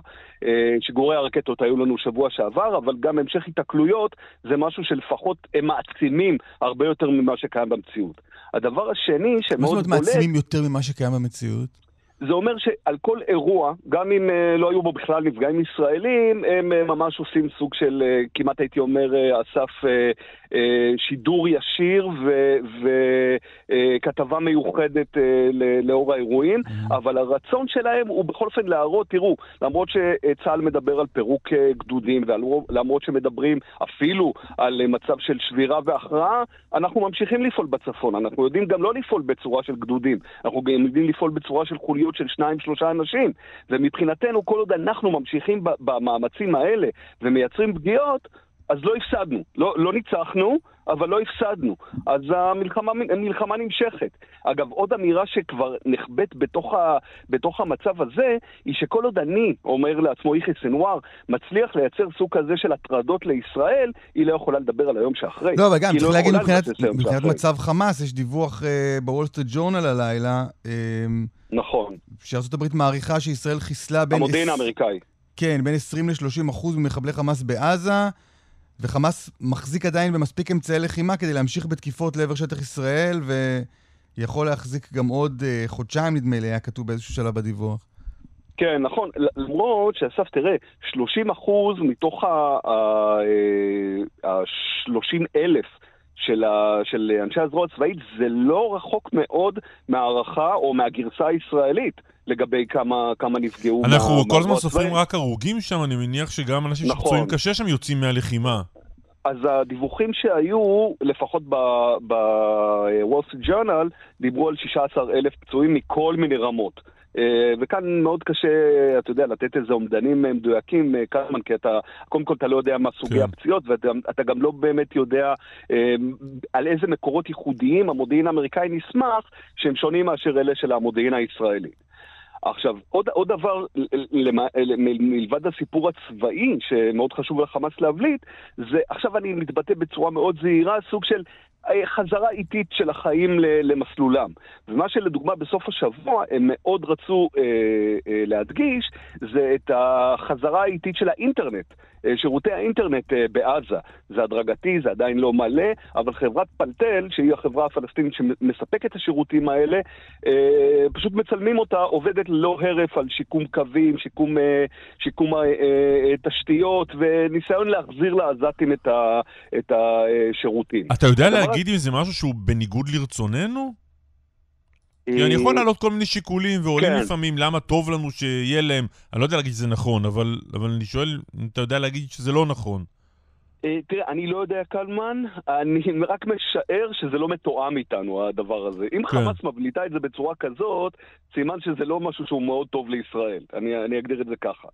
שיגורי הרקטות היו לנו שבוע שעבר, אבל גם המשך היתקלויות זה משהו שלפחות הם מעצימים הרבה יותר ממה שקיים במציאות. הדבר השני מה זאת שמאוד אומרת בולט, מעצימים יותר ממה שקיים במציאות? זה אומר שעל כל אירוע, גם אם uh, לא היו בו בכלל נפגעים ישראלים, הם uh, ממש עושים סוג של, uh, כמעט הייתי אומר, אסף, שידור ישיר וכתבה מיוחדת ל- לאור האירועים, אבל הרצון שלהם הוא בכל אופן להראות, תראו, למרות שצה"ל מדבר על פירוק גדודים, ולמרות שמדברים אפילו על מצב של שבירה והכרעה, אנחנו ממשיכים לפעול בצפון. אנחנו יודעים גם לא לפעול בצורה של גדודים, אנחנו גם יודעים לפעול בצורה של חוליות של שניים, שלושה אנשים. ומבחינתנו, כל עוד אנחנו ממשיכים במאמצים האלה ומייצרים פגיעות, אז לא הפסדנו. לא, לא ניצחנו, אבל לא הפסדנו. אז המלחמה המלחמה נמשכת. אגב, עוד אמירה שכבר נחבאת בתוך, ה, בתוך המצב הזה, היא שכל עוד אני, אומר לעצמו יחיא סנוואר, מצליח לייצר סוג כזה של הטרדות לישראל, היא לא יכולה לדבר על היום שאחרי. לא, אבל גם היא צריך לא להגיד מבחינת- מבחינת. מצב חמאס, יש דיווח אה, בוול סטריט ג'ורנל הלילה, אה, נכון. הברית מעריכה שישראל חיסלה בין... המודיעין האמריקאי. כן, בין 20 ל-30 אחוז ממחבלי חמאס בעזה, וחמאס מחזיק עדיין במספיק אמצעי לחימה כדי להמשיך בתקיפות לעבר שטח ישראל, ויכול להחזיק גם עוד אה, חודשיים, נדמה לי, היה כתוב באיזשהו שלב בדיווח. כן, נכון. למרות שאסף, תראה, 30 אחוז מתוך ה-30 אלף של, ה- של אנשי הזרוע הצבאית, זה לא רחוק מאוד מהערכה או מהגרסה הישראלית לגבי כמה, כמה נפגעו. מה- אנחנו כל הזמן סופרים. רק הרוגים שם, אני מניח שגם אנשים נכון. שפצועים קשה שם יוצאים מהלחימה. אז הדיווחים שהיו, לפחות Street Journal, דיברו על 16 אלף פצועים מכל מיני רמות. אה, וכאן מאוד קשה, אתה יודע, לתת איזה אומדנים אה, מדויקים, אה, קלמן, כי אתה, קודם כל אתה לא יודע מה סוגי כן. הפציעות, ואתה אתה גם לא באמת יודע על איזה מקורות ייחודיים המודיעין האמריקאי נסמך, שהם שונים מאשר אלה של המודיעין הישראלי. עכשיו, עוד, עוד דבר, למ- מ- מלבד הסיפור הצבאי, שמאוד חשוב לחמאס להבליט, זה, עכשיו אני מתבטא בצורה מאוד זהירה, סוג של חזרה איטית של החיים למסלולם. ומה שלדוגמה בסוף השבוע הם מאוד רצו אה, אה, להדגיש, זה את החזרה האיטית של האינטרנט. אה, שירותי האינטרנט אה, בעזה. זה הדרגתי, זה עדיין לא מלא, אבל חברת פלטל, שהיא החברה הפלסטינית שמספקת את השירותים האלה, אה, פשוט מצלמים אותה, עובדת ללא הרף על שיקום קווים, שיקום, שיקום תשתיות וניסיון להחזיר לעזתים את השירותים. אתה יודע להגיד אם זה משהו שהוא בניגוד לרצוננו? כי אני יכול אה, להעלות כל מיני שיקולים, ועולים כן. לפעמים למה טוב לנו שיהיה להם. אני לא יודע להגיד שזה נכון, אבל, אבל אני שואל אם אתה יודע להגיד שזה לא נכון. אה, תראה, אני לא יודע, קלמן, אני רק משער שזה לא מתואם איתנו, הדבר הזה. אם כן. חמאס מבליטה את זה בצורה כזאת, סימן שזה לא משהו שהוא מאוד טוב לישראל. אני, אני אגדיר את זה ככה.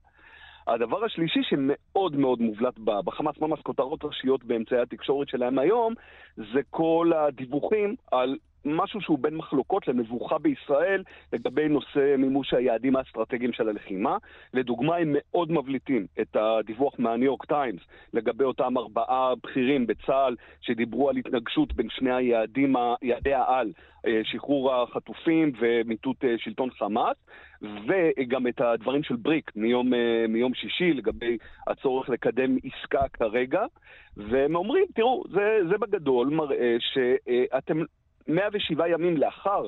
הדבר השלישי שמאוד מאוד מובלט בחמאס, ממש כותרות ראשיות באמצעי התקשורת שלהם היום, זה כל הדיווחים על משהו שהוא בין מחלוקות למבוכה בישראל לגבי נושא מימוש היעדים האסטרטגיים של הלחימה. לדוגמה, הם מאוד מבליטים את הדיווח מהניו יורק טיימס לגבי אותם ארבעה בכירים בצה"ל שדיברו על התנגשות בין שני היעדים, יעדי העל, אה, שחרור החטופים ומיטוט אה, שלטון חמאס, וגם את הדברים של בריק מיום, אה, מיום שישי לגבי הצורך לקדם עסקה כרגע, והם אומרים, תראו, זה, זה בגדול מראה שאתם 107 ימים לאחר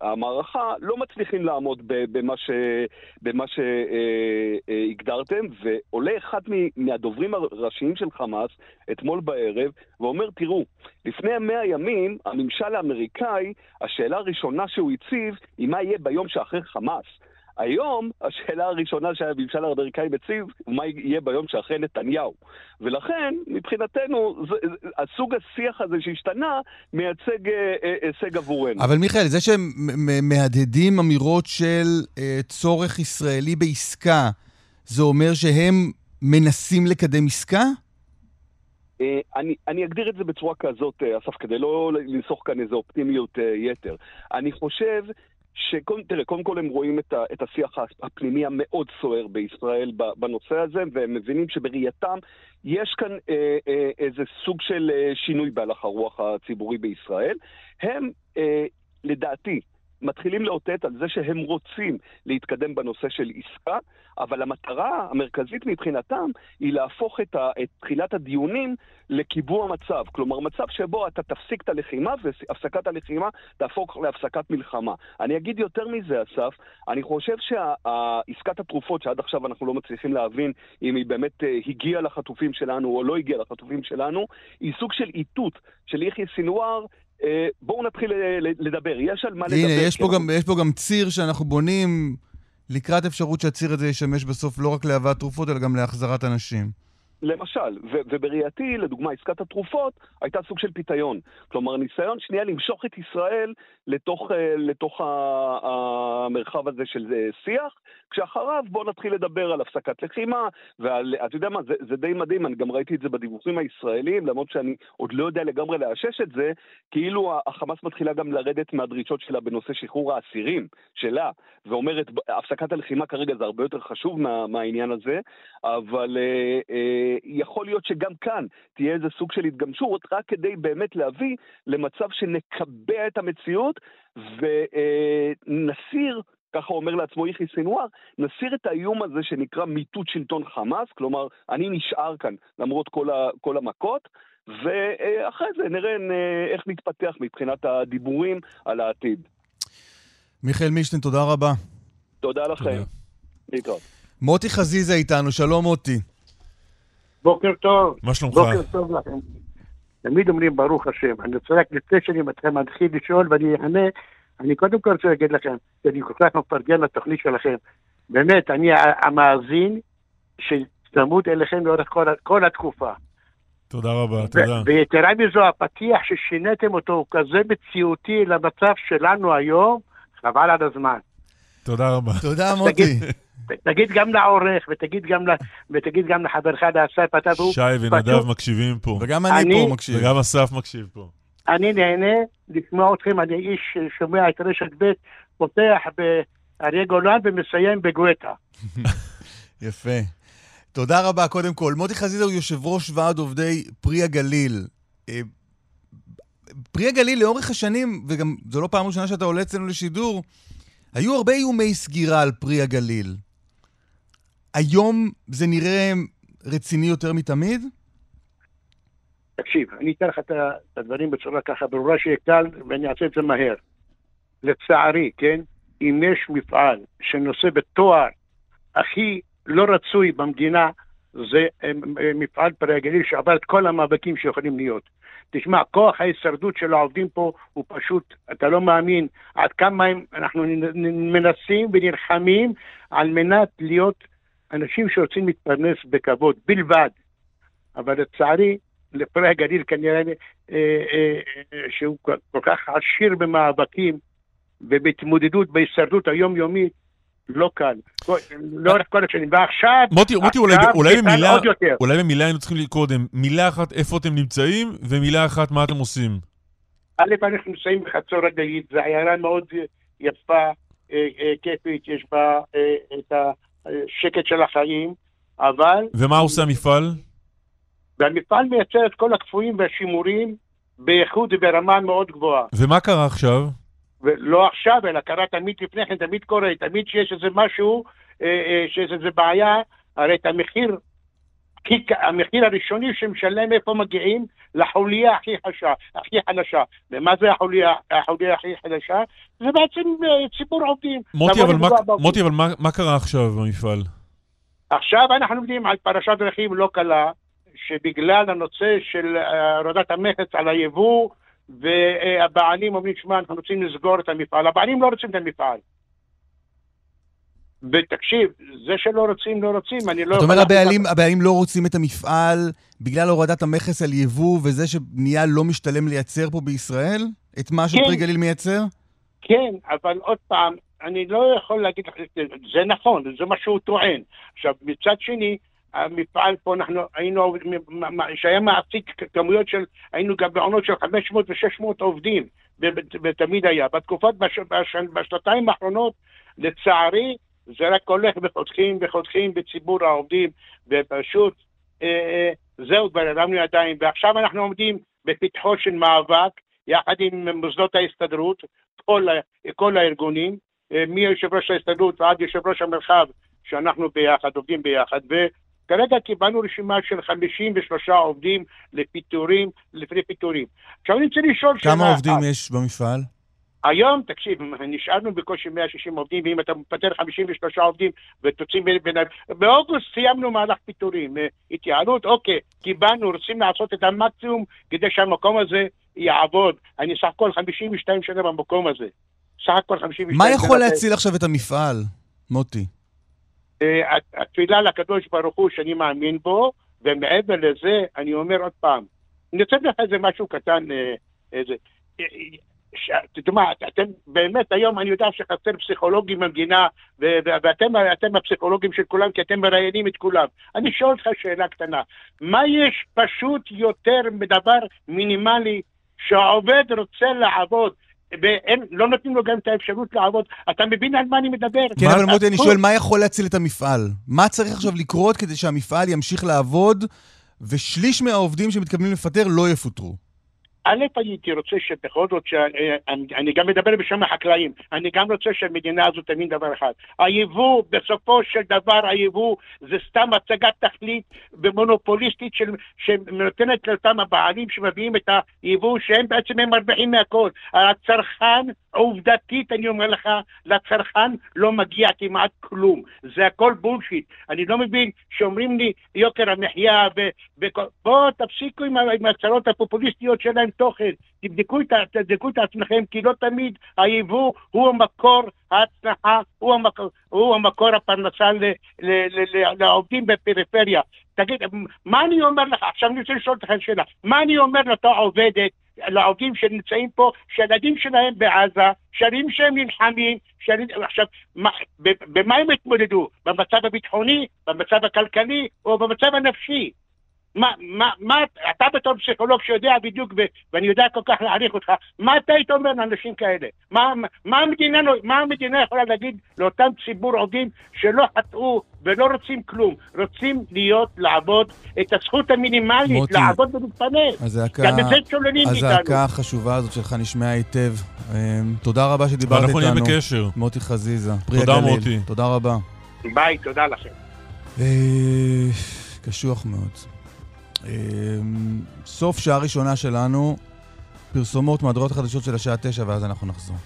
המערכה לא מצליחים לעמוד במה, ש, במה שהגדרתם, ועולה אחד מהדוברים הראשיים של חמאס אתמול בערב ואומר, תראו, לפני 100 ימים הממשל האמריקאי, השאלה הראשונה שהוא הציב היא מה יהיה ביום שאחרי חמאס. היום, השאלה הראשונה שהממשל האמריקאי מציב, מה יהיה ביום שאחרי נתניהו. ולכן, מבחינתנו, זה, הסוג השיח הזה שהשתנה, מייצג אה, אה, הישג עבורנו. אבל מיכאל, זה שהם מהדהדים אמירות של אה, צורך ישראלי בעסקה, זה אומר שהם מנסים לקדם עסקה? אה, אני, אני אגדיר את זה בצורה כזאת, אסף, כדי לא לנסוך כאן איזו אופטימיות יתר. אני חושב שקודם, תראה, קודם כל הם רואים את, ה, את השיח הפנימי המאוד סוער בישראל בנושא הזה, והם מבינים שבראייתם יש כאן אה, אה, איזה סוג של אה, שינוי בהלך הרוח הציבורי בישראל. הם, אה, לדעתי, מתחילים לאותת על זה שהם רוצים להתקדם בנושא של עסקה, אבל המטרה המרכזית מבחינתם היא להפוך את, ה, את תחילת הדיונים לקיבוע מצב. כלומר, מצב שבו אתה תפסיק את הלחימה והפסקת הלחימה תהפוך להפסקת מלחמה. אני אגיד יותר מזה, אסף, אני חושב שעסקת התרופות, שעד עכשיו אנחנו לא מצליחים להבין אם היא באמת אה, הגיעה לחטופים שלנו או לא הגיעה לחטופים שלנו, היא סוג של איתות של יחיא סינואר אה, בואו נתחיל אה, לדבר, יש על מה הנה, לדבר. הנה, יש, יש פה גם ציר שאנחנו בונים לקראת אפשרות שהציר הזה ישמש בסוף לא רק להבאת תרופות, אלא גם להחזרת אנשים. למשל, ו- ובראייתי, לדוגמה, עסקת התרופות הייתה סוג של פיתיון. כלומר, ניסיון שנייה למשוך את ישראל לתוך, uh, לתוך המרחב הזה של שיח, כשאחריו בואו נתחיל לדבר על הפסקת לחימה, ועל, אתה יודע מה, זה, זה די מדהים, אני גם ראיתי את זה בדיווחים הישראלים, למרות שאני עוד לא יודע לגמרי לאשש את זה, כאילו החמאס מתחילה גם לרדת מהדרישות שלה בנושא שחרור האסירים שלה, ואומרת, הפסקת הלחימה כרגע זה הרבה יותר חשוב מה, מהעניין הזה, אבל... Uh, uh, יכול להיות שגם כאן תהיה איזה סוג של התגמשות, רק כדי באמת להביא למצב שנקבע את המציאות ונסיר ככה אומר לעצמו יחיא סנוואר, נסיר את האיום הזה שנקרא מיטוט שלטון חמאס, כלומר, אני נשאר כאן למרות כל, ה, כל המכות, ואחרי זה נראה איך נתפתח מבחינת הדיבורים על העתיד. מיכאל מישטיין, תודה רבה. תודה לכם. להתראות. מוטי חזיזה איתנו, שלום מוטי. בוקר טוב. מה שלומך? בוקר טוב לכם. תמיד אומרים ברוך השם. אני רוצה רק לפני שאני מתחיל לשאול ואני אענה, אני קודם כל רוצה להגיד לכם, שאני כל כך מפרגן לתוכנית שלכם. באמת, אני המאזין שצמוד אליכם לאורך כל, כל התקופה. תודה רבה, תודה. ויתרה מזו, הפתיח ששיניתם אותו הוא כזה מציאותי למצב שלנו היום, חבל על הזמן. תודה רבה. תודה, מוטי. תגיד גם לעורך, ותגיד גם, ותגיד גם לחברך לאסף, אתה והוא... שי ונדב מקשיבים פה. וגם אני, אני פה מקשיב. וגם אסף מקשיב פה. אני נהנה לשמוע אתכם, אני איש ששומע את רשת ב', פותח באריה גולן ומסיים בגואטה. יפה. תודה רבה, קודם כל. מוטי חזיזה הוא יושב ראש ועד עובדי פרי הגליל. אה, פרי הגליל לאורך השנים, וגם זו לא פעם ראשונה שאתה עולה אצלנו לשידור, היו הרבה איומי סגירה על פרי הגליל. היום זה נראה רציני יותר מתמיד? תקשיב, אני אתן לך את הדברים בצורה ככה ברורה שיהיה קל, ואני אעשה את זה מהר. לצערי, כן, אם יש מפעל שנושא בתואר הכי לא רצוי במדינה, זה אה, אה, מפעל פרי הגליל שעבר את כל המאבקים שיכולים להיות. תשמע, כוח ההישרדות של העובדים פה הוא פשוט, אתה לא מאמין עד כמה הם, אנחנו מנסים ונלחמים על מנת להיות אנשים שרוצים להתפרנס בכבוד בלבד. אבל לצערי, לפרי הגליל כנראה אה, אה, אה, שהוא כל כך עשיר במאבקים ובהתמודדות, בהישרדות היומיומית, לא קל. לאורך כל השנים. ועכשיו, מוטי, מוטי, אולי, אולי, במילה, עוד יותר. אולי במילה היינו צריכים קודם, מילה אחת איפה אתם נמצאים, ומילה אחת מה אתם עושים. א', אנחנו נמצאים בחצור הגלית, זו עיירה מאוד יפה, אה, אה, כיפית, יש בה את השקט של החיים, אבל ומה עושה המפעל? והמפעל מייצר את כל הקפואים והשימורים באיכות וברמה מאוד גבוהה. ומה קרה עכשיו? ולא עכשיו, אלא קרה תמיד לפני כן, תמיד קורה, תמיד שיש איזה משהו, אה, אה, שיש איזה בעיה, הרי את המחיר, המחיר הראשוני שמשלם איפה מגיעים? לחוליה הכי חשה, הכי חלשה. ומה זה החוליה, החוליה הכי חלשה? זה בעצם אה, ציבור עובדים. מוטי, אבל, מה. מוטי, אבל מה, מה קרה עכשיו במפעל? עכשיו אנחנו יודעים על פרשת דרכים לא קלה, שבגלל הנושא של אה, הורדת המכס על היבוא, והבעלים אומרים, שמע, אנחנו רוצים לסגור את המפעל. הבעלים לא רוצים את המפעל. ותקשיב, זה שלא רוצים, לא רוצים, אני לא אתה אומר יכול... הבעלים, הבעלים לא רוצים את המפעל בגלל הורדת המכס על יבוא וזה שנהיה לא משתלם לייצר פה בישראל? את מה כן. שפרי גליל מייצר? כן, אבל עוד פעם, אני לא יכול להגיד לך, זה נכון, זה מה שהוא טוען. עכשיו, מצד שני, המפעל פה, אנחנו היינו, שהיה מעסיק כמויות של, היינו גם בעונות של 500 ו-600 עובדים, ו- ותמיד היה. בתקופות, בש, בש, בשנתיים האחרונות, לצערי, זה רק הולך וחותכים וחותכים בציבור העובדים, ופשוט, אה, אה, זהו, כבר הרמנו ידיים, ועכשיו אנחנו עומדים בפתחו של מאבק, יחד עם מוסדות ההסתדרות, כל, כל הארגונים, אה, מיושב ראש ההסתדרות ועד יושב ראש המרחב, שאנחנו ביחד, עובדים ביחד, וכרגע קיבלנו רשימה של 53 עובדים לפיטורים, לפני פיטורים. עכשיו אני רוצה לשאול שאלה כמה עובדים אחת. יש במפעל? היום, תקשיב, נשארנו בקושי 160 עובדים, ואם אתה מפטר 53 עובדים ותוציא. בין... באוגוסט סיימנו מהלך פיטורים. אה, התייעלות, אוקיי, קיבלנו, רוצים לעשות את המקסימום כדי שהמקום הזה יעבוד. אני סך הכל 52 שנה במקום הזה. סך הכל 52 מה שנה. יכול להציל עכשיו את המפעל, מוטי? התפילה לקדוש ברוך הוא שאני מאמין בו, ומעבר לזה, אני אומר עוד פעם, אני רוצה לך איזה משהו קטן, אה, איזה... תשמע, אתם באמת היום, אני יודע שחסר פסיכולוגים במדינה, ואתם אתם הפסיכולוגים של כולם, כי אתם מראיינים את כולם. אני שואל אותך שאלה קטנה, מה יש פשוט יותר מדבר מינימלי שהעובד רוצה לעבוד, ולא נותנים לו גם את האפשרות לעבוד? אתה מבין על מה אני מדבר? כן, מה- אבל מוטי, אני שואל, מה יכול להציל את המפעל? מה צריך עכשיו לקרות כדי שהמפעל ימשיך לעבוד ושליש מהעובדים שמתכוונים לפטר לא יפוטרו? א', הייתי רוצה שבכל זאת, שאני, אני גם מדבר בשם החקלאים, אני גם רוצה שהמדינה הזו תבין דבר אחד. היבוא, בסופו של דבר היבוא זה סתם הצגת תכלית ומונופוליסטית של, שנותנת לאותם הבעלים שמביאים את היבוא, שהם בעצם הם מרוויחים מהכל. הצרכן, עובדתית אני אומר לך, לצרכן לא מגיע כמעט כלום. זה הכל בולשיט. אני לא מבין שאומרים לי יוקר המחיה ו... וכל- בואו תפסיקו עם ההצהרות הפופוליסטיות שלהם תוכן. תבדקו את, תבדקו את עצמכם, כי לא תמיד היבוא הוא המקור ההצלחה, הוא המקור, הוא המקור הפרנסה ל, ל, ל, ל, לעובדים בפריפריה. תגיד, מה אני אומר לך? עכשיו אני רוצה לשאול אותך שאלה. מה אני אומר לאותה עובדת, לעובדים שנמצאים פה, שהילדים שלהם בעזה, שרים שהם נלחמים, שרים... עכשיו, מה, במה הם התמודדו? במצב הביטחוני, במצב הכלכלי או במצב הנפשי? מה, מה, מה, אתה בתור פסיכולוג שיודע בדיוק, ו- ואני יודע כל כך להעריך אותך, מה אתה היית אומר לאנשים כאלה? מה, מה, המדינה, מה המדינה יכולה להגיד לאותם ציבור עובדים שלא חטאו ולא רוצים כלום, רוצים להיות, לעבוד, את הזכות המינימלית, מוטי, לעבוד ולהתפרנס. הזעקה, גם את זה שוללים מאיתנו. הזעקה החשובה הזאת שלך נשמעה היטב. אמ, תודה רבה שדיברת ואנחנו נהיה איתנו. בקשר. מוטי חזיזה, פרי תודה, הגליל. מוטי. תודה רבה. ביי, תודה לכם. אה, קשוח מאוד. אה, סוף שעה ראשונה שלנו, פרסומות מהדורות החדשות של השעה תשע, ואז אנחנו נחזור.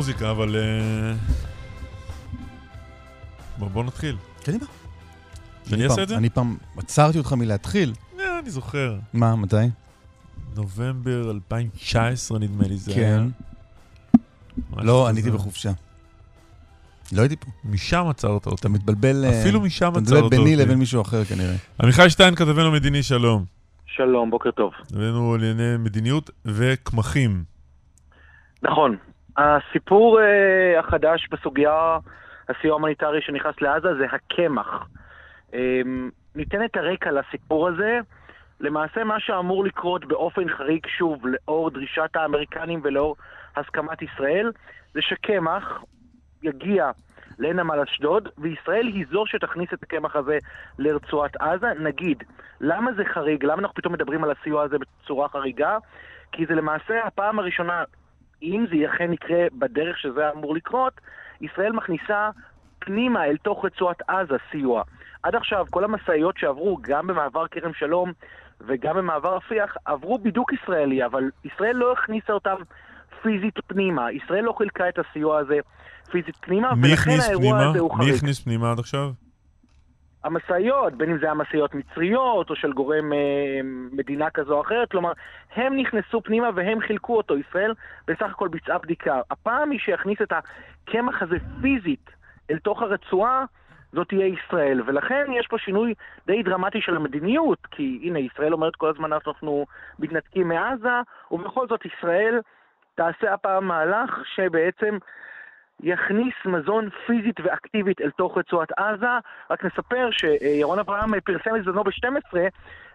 מוזיקה, אבל... אה, בוא, בוא נתחיל. קדימה. שאני אני אעשה את זה? אני פעם עצרתי אותך מלהתחיל. אה, אני זוכר. מה, מתי? נובמבר 2019 נדמה לי זה כן. היה. משהו לא. אני הייתי בחופשה. לא הייתי פה. משם עצרת אותי. אתה מתבלבל... אה, אפילו משם אתה עצרת מתבלבל אותי. ביני לבין מישהו אחר כנראה. עמיחי שטיין, כתבנו מדיני, שלום. שלום, בוקר טוב. הבאנו לענייני מדיניות וקמחים. נכון. הסיפור אה, החדש בסוגיה הסיוע ההומניטרי שנכנס לעזה זה הקמח. אה, ניתן את הרקע לסיפור הזה. למעשה מה שאמור לקרות באופן חריג, שוב, לאור דרישת האמריקנים ולאור הסכמת ישראל, זה שקמח יגיע לנמל אשדוד, וישראל היא זו שתכניס את הקמח הזה לרצועת עזה. נגיד, למה זה חריג? למה אנחנו פתאום מדברים על הסיוע הזה בצורה חריגה? כי זה למעשה הפעם הראשונה, אם זה אכן יקרה בדרך שזה אמור לקרות, ישראל מכניסה פנימה אל תוך רצועת עזה סיוע. עד עכשיו כל המשאיות שעברו, גם במעבר כרם שלום וגם במעבר רפיח, עברו בידוק ישראלי, אבל ישראל לא הכניסה אותם פיזית פנימה. ישראל לא חילקה את הסיוע הזה פיזית פנימה, מי ולכן האירוע פנימה? הזה הוא מי חריג. הכניס פנימה עד עכשיו? המשאיות, בין אם זה המשאיות מצריות או של גורם אה, מדינה כזו או אחרת, כלומר, הם נכנסו פנימה והם חילקו אותו. ישראל בסך הכל ביצעה בדיקה. הפעם מי שיכניס את הקמח הזה פיזית אל תוך הרצועה, זאת תהיה ישראל. ולכן יש פה שינוי די דרמטי של המדיניות, כי הנה, ישראל אומרת כל הזמן אנחנו מתנתקים מעזה, ובכל זאת ישראל תעשה הפעם מהלך שבעצם יכניס מזון פיזית ואקטיבית אל תוך רצועת עזה. רק נספר שירון אברהם פרסם בזמנו ב-12,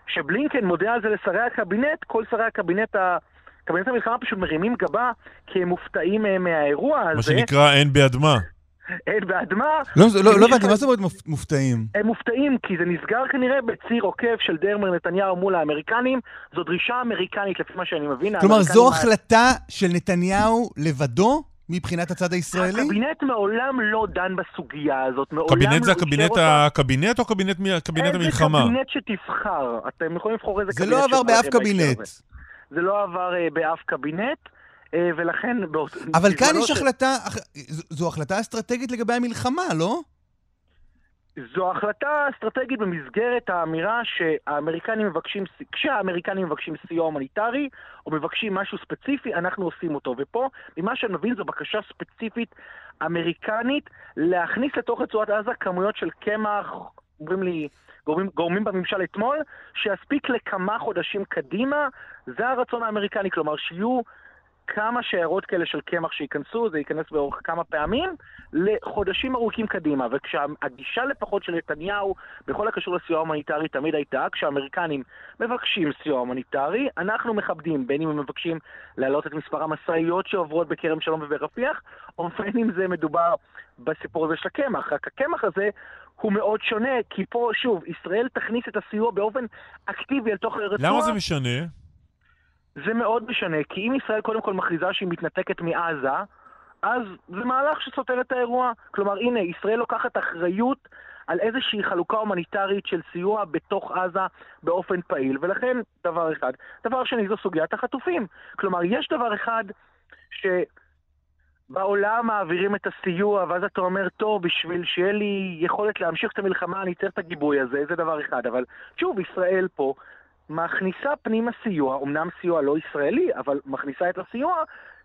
שבלינקן מודיע על זה לשרי הקבינט, כל שרי הקבינט ה... קבינט המלחמה פשוט מרימים גבה כי הם מופתעים אה, מהאירוע הזה. מה שנקרא אין ביד מה. אין בעד מה. לא, לא, לא הבנתי, מה זאת אומרת מופ- מופתעים? הם מופתעים כי זה נסגר כנראה בציר עוקף של דרמר נתניהו מול האמריקנים. זו דרישה אמריקנית לפי מה שאני מבין. כלומר, זו החלטה של נתניהו לבדו מבחינת הצד הישראלי? הקבינט מעולם לא דן בסוגיה הזאת, מעולם קבינט זה לא הקבינט אותה. הקבינט או קבינט קבינט איזה המלחמה? קבינט שתבחר, אתם יכולים לבחור איזה זה קבינט לא עבר שבא באף קבינט. זה לא עבר אה, באף קבינט, אה, ולכן... אבל כאן יש החלטה, זו החלטה אסטרטגית לגבי המלחמה, לא? זו החלטה אסטרטגית במסגרת האמירה שהאמריקנים מבקשים, כשהאמריקנים מבקשים סיוע הומניטרי, או מבקשים משהו ספציפי, אנחנו עושים אותו. ופה, ממה שאני מבין, זו בקשה ספציפית אמריקנית להכניס לתוך רצועת עזה כמויות של קמח, אומרים לי גורמים, גורמים בממשל אתמול, שיספיק לכמה חודשים קדימה, זה הרצון האמריקני, כלומר שיהיו כמה שיירות כאלה של קמח שייכנסו, זה ייכנס באורך כמה פעמים, לחודשים ארוכים קדימה. וכשהגישה לפחות של נתניהו בכל הקשור לסיוע הומניטרי תמיד הייתה, כשהאמריקנים מבקשים סיוע הומניטרי, אנחנו מכבדים, בין אם הם מבקשים להעלות את מספר המשאיות שעוברות בכרם שלום וברפיח, או בין אם זה מדובר בסיפור הזה של הקמח. רק הקמח הזה הוא מאוד שונה, כי פה, שוב, ישראל תכניס את הסיוע באופן אקטיבי אל תוך הרצועה. למה זה משנה? זה מאוד משנה, כי אם ישראל קודם כל מכריזה שהיא מתנתקת מעזה, אז זה מהלך שסותר את האירוע. כלומר, הנה, ישראל לוקחת אחריות על איזושהי חלוקה הומניטרית של סיוע בתוך עזה באופן פעיל, ולכן, דבר אחד. דבר שני, זו סוגיית החטופים. כלומר, יש דבר אחד ש... בעולם מעבירים את הסיוע, ואז אתה אומר, טוב, בשביל שיהיה לי יכולת להמשיך את המלחמה, אני צריך את הגיבוי הזה, זה דבר אחד. אבל שוב, ישראל פה מכניסה פנימה סיוע, אמנם סיוע לא ישראלי, אבל מכניסה את הסיוע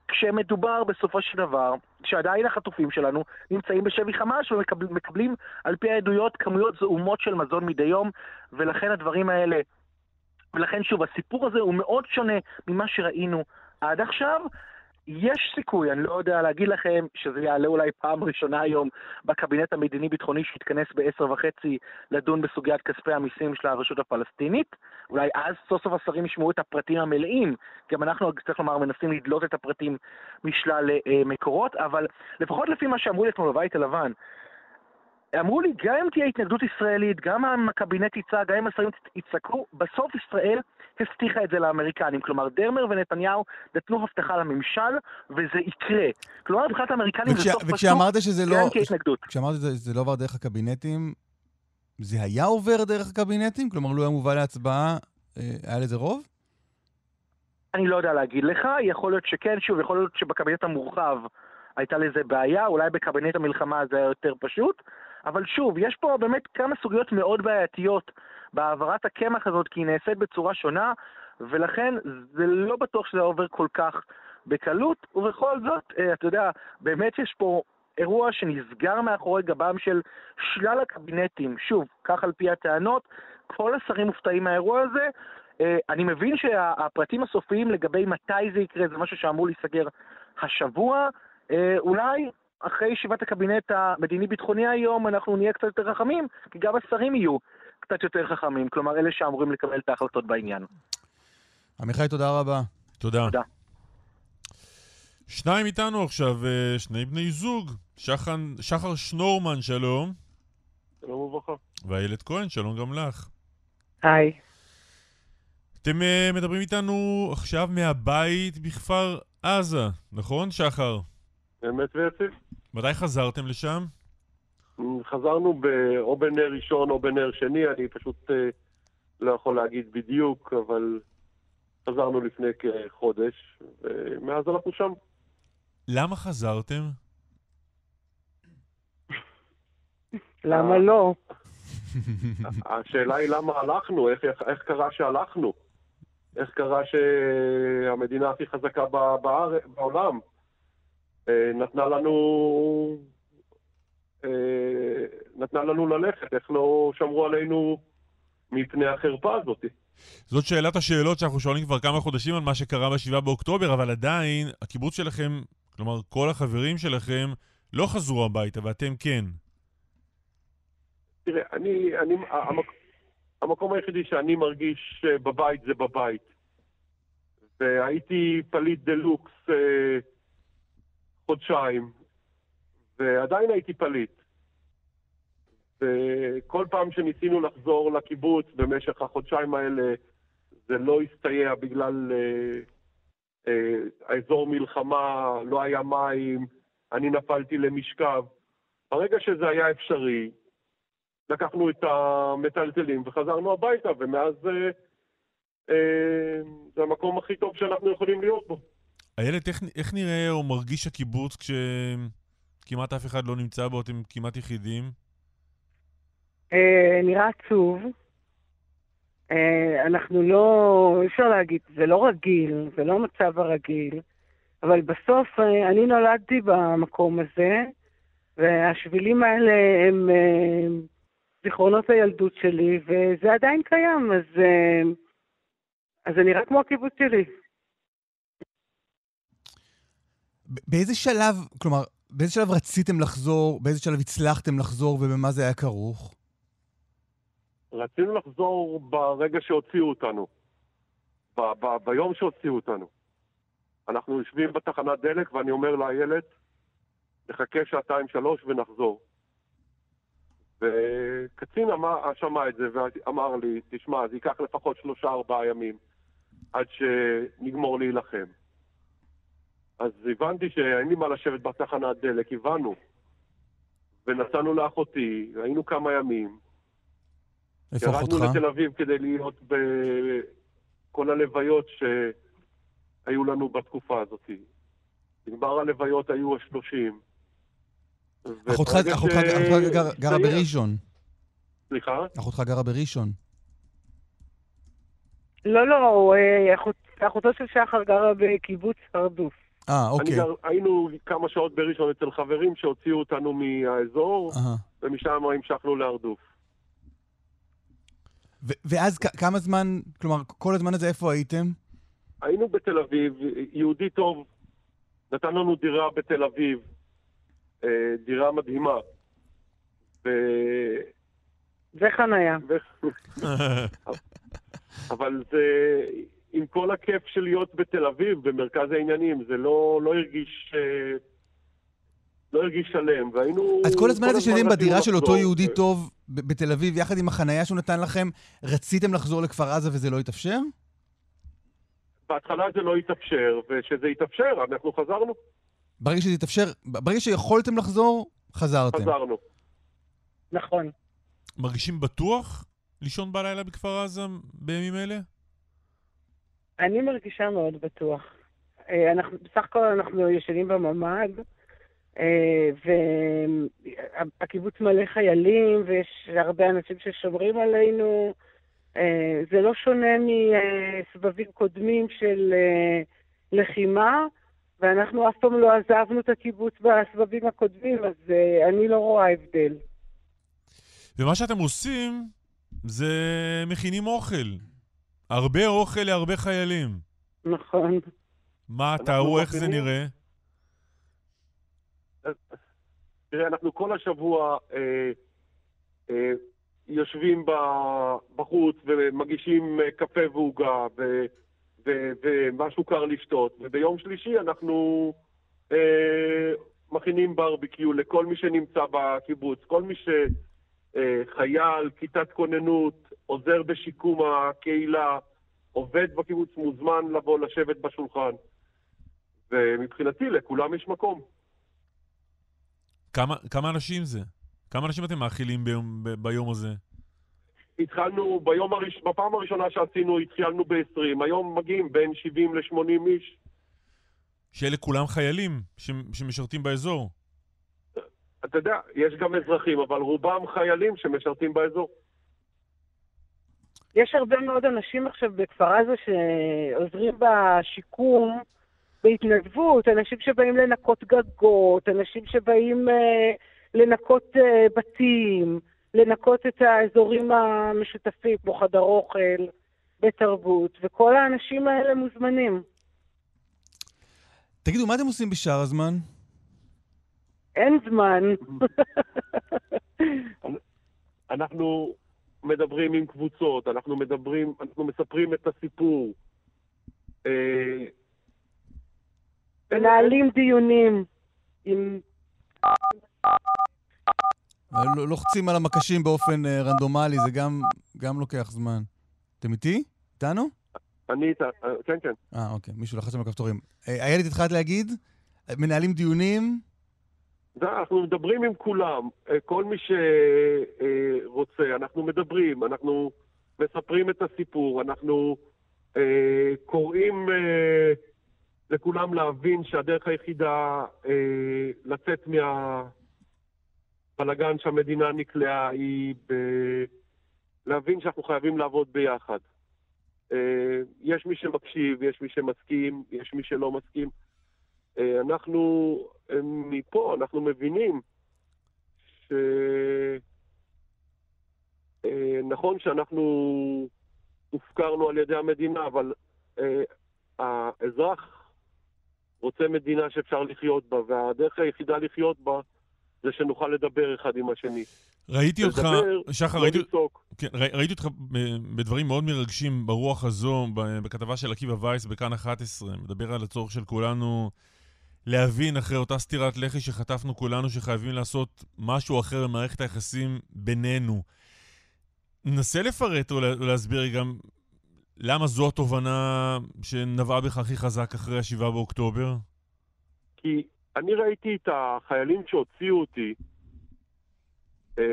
כשמדובר בסופו של דבר, שעדיין החטופים שלנו נמצאים בשבי חמאס ומקבלים על פי העדויות כמויות זעומות של מזון מדי יום, ולכן הדברים האלה, ולכן שוב, הסיפור הזה הוא מאוד שונה ממה שראינו עד עכשיו. יש סיכוי, אני לא יודע להגיד לכם, שזה יעלה אולי פעם ראשונה היום בקבינט המדיני-ביטחוני שיתכנס בעשר וחצי לדון בסוגיית כספי המיסים של הרשות הפלסטינית. אולי אז סוף סוף השרים ישמעו את הפרטים המלאים. גם אנחנו, צריך לומר, מנסים לדלות את הפרטים משלל אה, מקורות, אבל לפחות לפי מה שאמרו לי אתמול בבית הלבן, אמרו לי, גם אם תהיה התנגדות ישראלית, גם אם הקבינט יצעק, גם אם השרים יצעקו, בסוף ישראל הבטיחה את זה לאמריקנים. כלומר, דרמר ונתניהו נתנו הבטחה לממשל, וזה יקרה. כלומר, מבחינת האמריקנים וכש, זה סוף פסוק, וכשאמרת שזה לא... גם אם תהיה התנגדות. כשאמרת שזה לא עבר דרך הקבינטים, זה היה עובר דרך הקבינטים? כלומר, לו היה מובא להצבעה, אה, היה לזה רוב? אני לא יודע להגיד לך, יכול להיות שכן, שוב, יכול להיות שבקבינט המורחב הייתה לזה בעיה, אולי בקבינט המלחמה זה היה יותר פשוט, אבל שוב, יש פה באמת כמה סוגיות מאוד בעייתיות בהעברת הקמח הזאת, כי היא נעשית בצורה שונה, ולכן זה לא בטוח שזה עובר כל כך בקלות, ובכל זאת, אה, אתה יודע, באמת יש פה אירוע שנסגר מאחורי גבם של שלל הקבינטים. שוב, כך על פי הטענות, כל השרים מופתעים מהאירוע הזה. אה, אני מבין שהפרטים הסופיים לגבי מתי זה יקרה זה משהו שאמור להיסגר השבוע. אה, אולי אחרי ישיבת הקבינט המדיני-ביטחוני היום אנחנו נהיה קצת יותר חכמים, כי גם השרים יהיו קצת יותר חכמים, כלומר אלה שאמורים לקבל את ההחלטות בעניין. עמיחי, תודה רבה. תודה. תודה. שניים איתנו עכשיו, אה, שני בני זוג. שחן, שחר שנורמן, שלום. שלום וברכה. ואיילת כהן, שלום גם לך. היי. אתם uh, מדברים איתנו עכשיו מהבית בכפר עזה, נכון, שחר? אמת ויציב. מתי חזרתם לשם? חזרנו ב... או בנר ראשון או בנר שני, אני פשוט אה, לא יכול להגיד בדיוק, אבל חזרנו לפני כחודש, ומאז אנחנו שם. למה חזרתם? למה לא? השאלה היא למה הלכנו, איך, איך קרה שהלכנו? איך קרה שהמדינה הכי חזקה באר... בעולם נתנה לנו אה, נתנה לנו ללכת, איך לא שמרו עלינו מפני החרפה הזאת. זאת שאלת השאלות שאנחנו שואלים כבר כמה חודשים על מה שקרה ב-7 באוקטובר, אבל עדיין, הקיבוץ שלכם, כלומר כל החברים שלכם, לא חזרו הביתה, ואתם כן. תראה, אני, אני, המק, המקום היחידי שאני מרגיש אה, בבית זה בבית. והייתי פליט דה לוקס אה, חודשיים, ועדיין הייתי פליט. וכל פעם שניסינו לחזור לקיבוץ במשך החודשיים האלה, זה לא הסתייע בגלל אה, אה, האזור מלחמה, לא היה מים, אני נפלתי למשכב. ברגע שזה היה אפשרי, לקחנו את המטלטלים וחזרנו הביתה, ומאז אה, אה, זה המקום הכי טוב שאנחנו יכולים להיות בו. איילת, איך, איך נראה או מרגיש הקיבוץ כשכמעט אף אחד לא נמצא בו, אתם כמעט יחידים? אה, נראה עצוב. אה, אנחנו לא, אי אפשר להגיד, זה לא רגיל, זה לא המצב הרגיל, אבל בסוף אה, אני נולדתי במקום הזה, והשבילים האלה הם אה, זיכרונות הילדות שלי, וזה עדיין קיים, אז, אה, אז זה נראה כמו הקיבוץ שלי. באיזה שלב, כלומר, באיזה שלב רציתם לחזור, באיזה שלב הצלחתם לחזור ובמה זה היה כרוך? רצינו לחזור ברגע שהוציאו אותנו, ב- ב- ביום שהוציאו אותנו. אנחנו יושבים בתחנת דלק ואני אומר לאיילת, נחכה שעתיים שלוש ונחזור. וקצין אמר, שמע את זה ואמר לי, תשמע, זה ייקח לפחות שלושה ארבעה ימים עד שנגמור להילחם. אז הבנתי שאין לי מה לשבת בתחנת דלק, הבנו. ונסענו לאחותי, היינו כמה ימים. איפה אחותך? ירדנו לתל אביב כדי להיות בכל הלוויות שהיו לנו בתקופה הזאת. נגמר הלוויות היו השלושים. אחותך וברגע אחותך- ש- אחותך גר- גרה בראשון. סליחה? אחותך גרה בראשון. לא, לא, אה, אחות- אחותו של שחר גרה בקיבוץ הרדוף. אה, אני אוקיי. גר, היינו כמה שעות בראשון אצל חברים שהוציאו אותנו מהאזור, אהה. ומשם המשכנו להרדוף. ו- ואז כ- כמה זמן, כלומר, כל הזמן הזה איפה הייתם? היינו בתל אביב, יהודי טוב נתן לנו דירה בתל אביב, אה, דירה מדהימה. ו... וחניה. אבל זה, עם כל הכיף של להיות בתל אביב, במרכז העניינים, זה לא, לא הרגיש... אה, לא הרגיש שלם, והיינו... אז כל הזמן הזה שהייתם רצינו בדירה של אותו לחזור, יהודי ו- טוב בתל אביב, יחד עם החנייה שהוא נתן לכם, רציתם לחזור לכפר עזה וזה לא התאפשר? בהתחלה זה לא התאפשר, וכשזה התאפשר, אנחנו חזרנו. ברגע שזה התאפשר, ברגע שיכולתם לחזור, חזרתם. חזרנו. נכון. מרגישים בטוח לישון בלילה בכפר עזה בימים אלה? אני מרגישה מאוד בטוח. אה, אנחנו, בסך הכל אנחנו ישנים בממ"ד, אה, והקיבוץ מלא חיילים, ויש הרבה אנשים ששומרים עלינו. אה, זה לא שונה מסבבים קודמים של לחימה, ואנחנו אף פעם לא עזבנו את הקיבוץ בסבבים הקודמים, אז אני לא רואה הבדל. ומה שאתם עושים זה מכינים אוכל. הרבה אוכל להרבה חיילים. נכון. מה, תארו איך זה נראה? תראה, אנחנו כל השבוע אה, אה, יושבים בחוץ ומגישים אה, קפה ועוגה ו- ו- ומשהו קר לשתות, וביום שלישי אנחנו אה, מכינים ברביקיו לכל מי שנמצא בקיבוץ. כל מי שחייל, כיתת כוננות, עוזר בשיקום הקהילה, עובד בקיבוץ, מוזמן לבוא לשבת בשולחן. ומבחינתי, לכולם יש מקום. כמה, כמה אנשים זה? כמה אנשים אתם מאכילים ביום, ב- ביום הזה? התחלנו, ביום הראש... בפעם הראשונה שעשינו, התחלנו ב-20, היום מגיעים בין 70 ל-80 איש. שאלה כולם חיילים ש, שמשרתים באזור. אתה יודע, יש גם אזרחים, אבל רובם חיילים שמשרתים באזור. יש הרבה מאוד אנשים עכשיו בכפר עזה שעוזרים בשיקום בהתנדבות, אנשים שבאים לנקות גגות, אנשים שבאים אה, לנקות אה, בתים, לנקות את האזורים המשותפים, כמו חדר אוכל, בית תרבות, וכל האנשים האלה מוזמנים. תגידו, מה אתם עושים בשאר הזמן? אין זמן. אנחנו מדברים עם קבוצות, אנחנו מדברים, אנחנו מספרים את הסיפור. אה, מנהלים דיונים עם... לא- לוחצים על המקשים באופן אה, רנדומלי, זה גם, גם לוקח זמן. אתם איתי? איתנו? אני איתה, אה, כן, כן. אה, אוקיי, מישהו לחץ על הכפתורים. איילת, התחלת להגיד? מנהלים דיונים? אנחנו מדברים עם כולם, אה, כל מי שרוצה, אנחנו מדברים, אנחנו מספרים את הסיפור, אנחנו אה, קוראים אה, לכולם להבין שהדרך היחידה אה, לצאת מהבלגן שהמדינה נקלעה היא ב... להבין שאנחנו חייבים לעבוד ביחד. אה, יש מי שמקשיב, יש מי שמסכים, יש מי שלא מסכים. אה, אנחנו אה, מפה, אנחנו מבינים ש... אה, נכון שאנחנו הופקרנו על ידי המדינה, אבל אה, האזרח רוצה מדינה שאפשר לחיות בה, והדרך היחידה לחיות בה זה שנוכל לדבר אחד עם השני. ראיתי אותך, שחר, לא ראיתי. כן, ראי- ראיתי אותך בדברים מאוד מרגשים ברוח הזו, בכתבה של עקיבא וייס בכאן 11, מדבר על הצורך של כולנו להבין אחרי אותה סטירת לחי שחטפנו כולנו, שחייבים לעשות משהו אחר במערכת היחסים בינינו. נסה לפרט או להסביר גם למה זו התובנה שנבעה בך הכי חזק אחרי ה-7 באוקטובר? כי אני ראיתי את החיילים שהוציאו אותי, אה,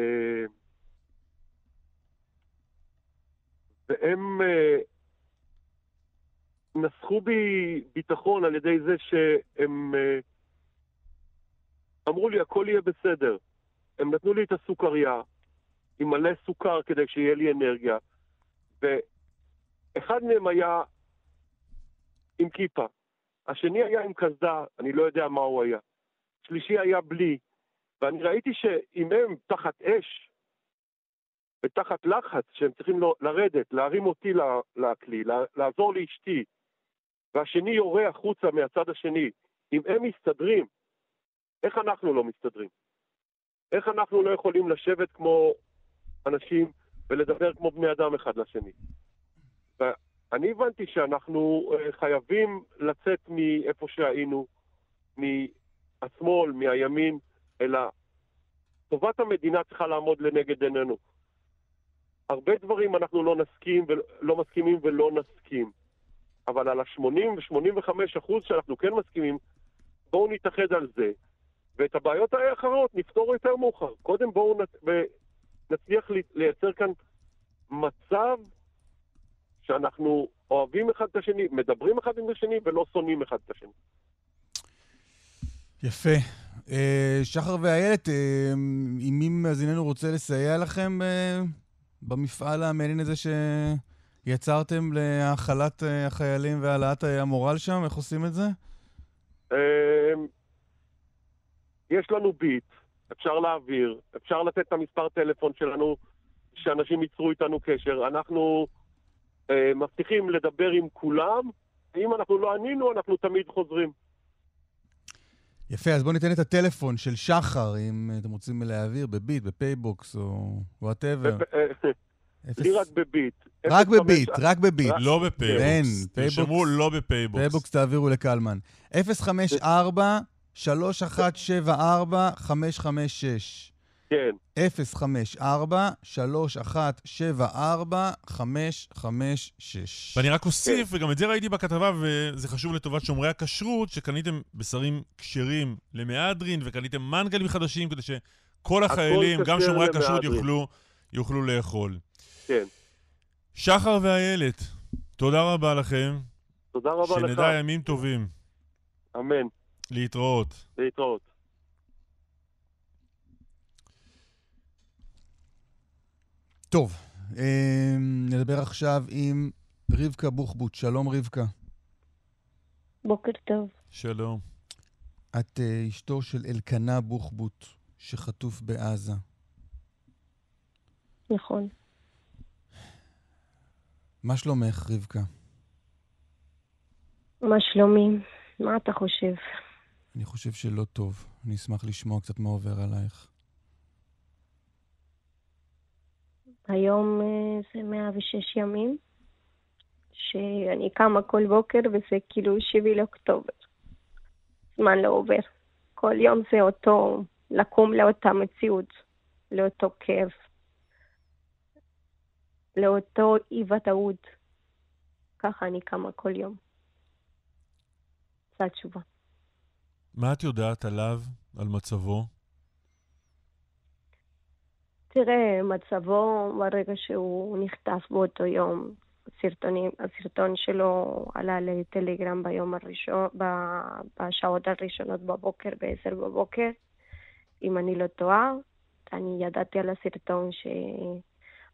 והם אה, נסחו בי ביטחון על ידי זה שהם אה, אמרו לי, הכל יהיה בסדר. הם נתנו לי את הסוכריה עם מלא סוכר כדי שיהיה לי אנרגיה, ואחד מהם היה עם כיפה, השני היה עם קסדה, אני לא יודע מה הוא היה. שלישי היה בלי, ואני ראיתי שאם הם תחת אש ותחת לחץ, שהם צריכים לרדת, להרים אותי לכלי, לעזור לאשתי, והשני יורה החוצה מהצד השני, אם הם מסתדרים, איך אנחנו לא מסתדרים? איך אנחנו לא יכולים לשבת כמו אנשים ולדבר כמו בני אדם אחד לשני? ואני הבנתי שאנחנו אה, חייבים לצאת מאיפה שהיינו, מהשמאל, מהימין, אלא טובת המדינה צריכה לעמוד לנגד עינינו. הרבה דברים אנחנו לא נסכים ולא מסכימים ולא נסכים, אבל על ה-80 ו-85 אחוז שאנחנו כן מסכימים, בואו נתאחד על זה, ואת הבעיות האחרות נפתור יותר מאוחר. קודם בואו נ... נצליח לי- לייצר כאן מצב שאנחנו אוהבים אחד את השני, מדברים אחד עם השני ולא שונאים אחד את השני. יפה. אה, שחר ואיילת, אה, אם מי מאזיננו רוצה לסייע לכם אה, במפעל המעניין הזה שיצרתם להאכלת אה, החיילים והעלאת המורל שם, איך עושים את זה? אמ, יש לנו ביט, אפשר להעביר, אפשר לתת את המספר טלפון שלנו, שאנשים ייצרו איתנו קשר. אנחנו אה, מבטיחים לדבר עם כולם, אם אנחנו לא ענינו, אנחנו תמיד חוזרים. יפה, אז בואו ניתן את הטלפון של שחר, אם אתם רוצים להעביר בביט, בפייבוקס או whatever. לי רק בביט. רק 05 בביט, רק בביט. לא בפייבוקס. אין, תרשמו לא בפייבוקס. פייבוקס תעבירו לקלמן. 054 3174 556 כן. 054 3174 556 ואני רק אוסיף, וגם את זה ראיתי בכתבה, וזה חשוב לטובת שומרי הכשרות, שקניתם בשרים כשרים למהדרין, וקניתם מנגלים חדשים, כדי שכל החיילים, גם שומרי הכשרות, יוכלו לאכול. כן. שחר ואיילת, תודה רבה לכם. תודה רבה לך. שנדע ימים טובים. אמן. להתראות. להתראות. טוב, אה, נדבר עכשיו עם רבקה בוחבוט. שלום רבקה. בוקר טוב. שלום. את אה, אשתו של אלקנה בוחבוט, שחטוף בעזה. נכון. מה שלומך, רבקה? מה שלומי? מה אתה חושב? אני חושב שלא טוב. אני אשמח לשמוע קצת מה עובר עלייך. היום אה, זה 106 ימים, שאני קמה כל בוקר וזה כאילו 7 לאוקטובר. זמן לא עובר. כל יום זה אותו, לקום לאותה מציאות, לאותו כאב, לאותו אי-ודאות. ככה אני קמה כל יום. זו התשובה. מה את יודעת עליו, על מצבו? תראה, מצבו ברגע שהוא נחטף באותו יום, הסרטונים, הסרטון שלו עלה לטלגרם ביום הראשון, ב- בשעות הראשונות בבוקר, ב-10 בבוקר, אם אני לא טועה. אני ידעתי על הסרטון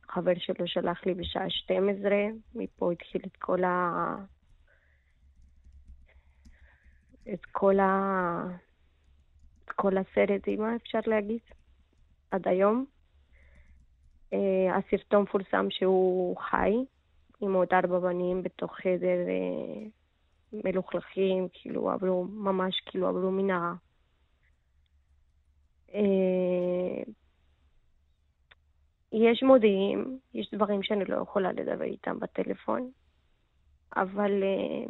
שחבר שלו שלח לי בשעה 12, מפה התחיל את כל ה... את כל ה... את כל הסרט, אם אפשר להגיד, עד היום. אה, הסרטון פורסם שהוא חי, עם עוד ארבע בנים בתוך חדר אה, מלוכלכים, כאילו עברו, ממש כאילו עברו מנהרה. אה, יש מודיעים, יש דברים שאני לא יכולה לדבר איתם בטלפון, אבל אה,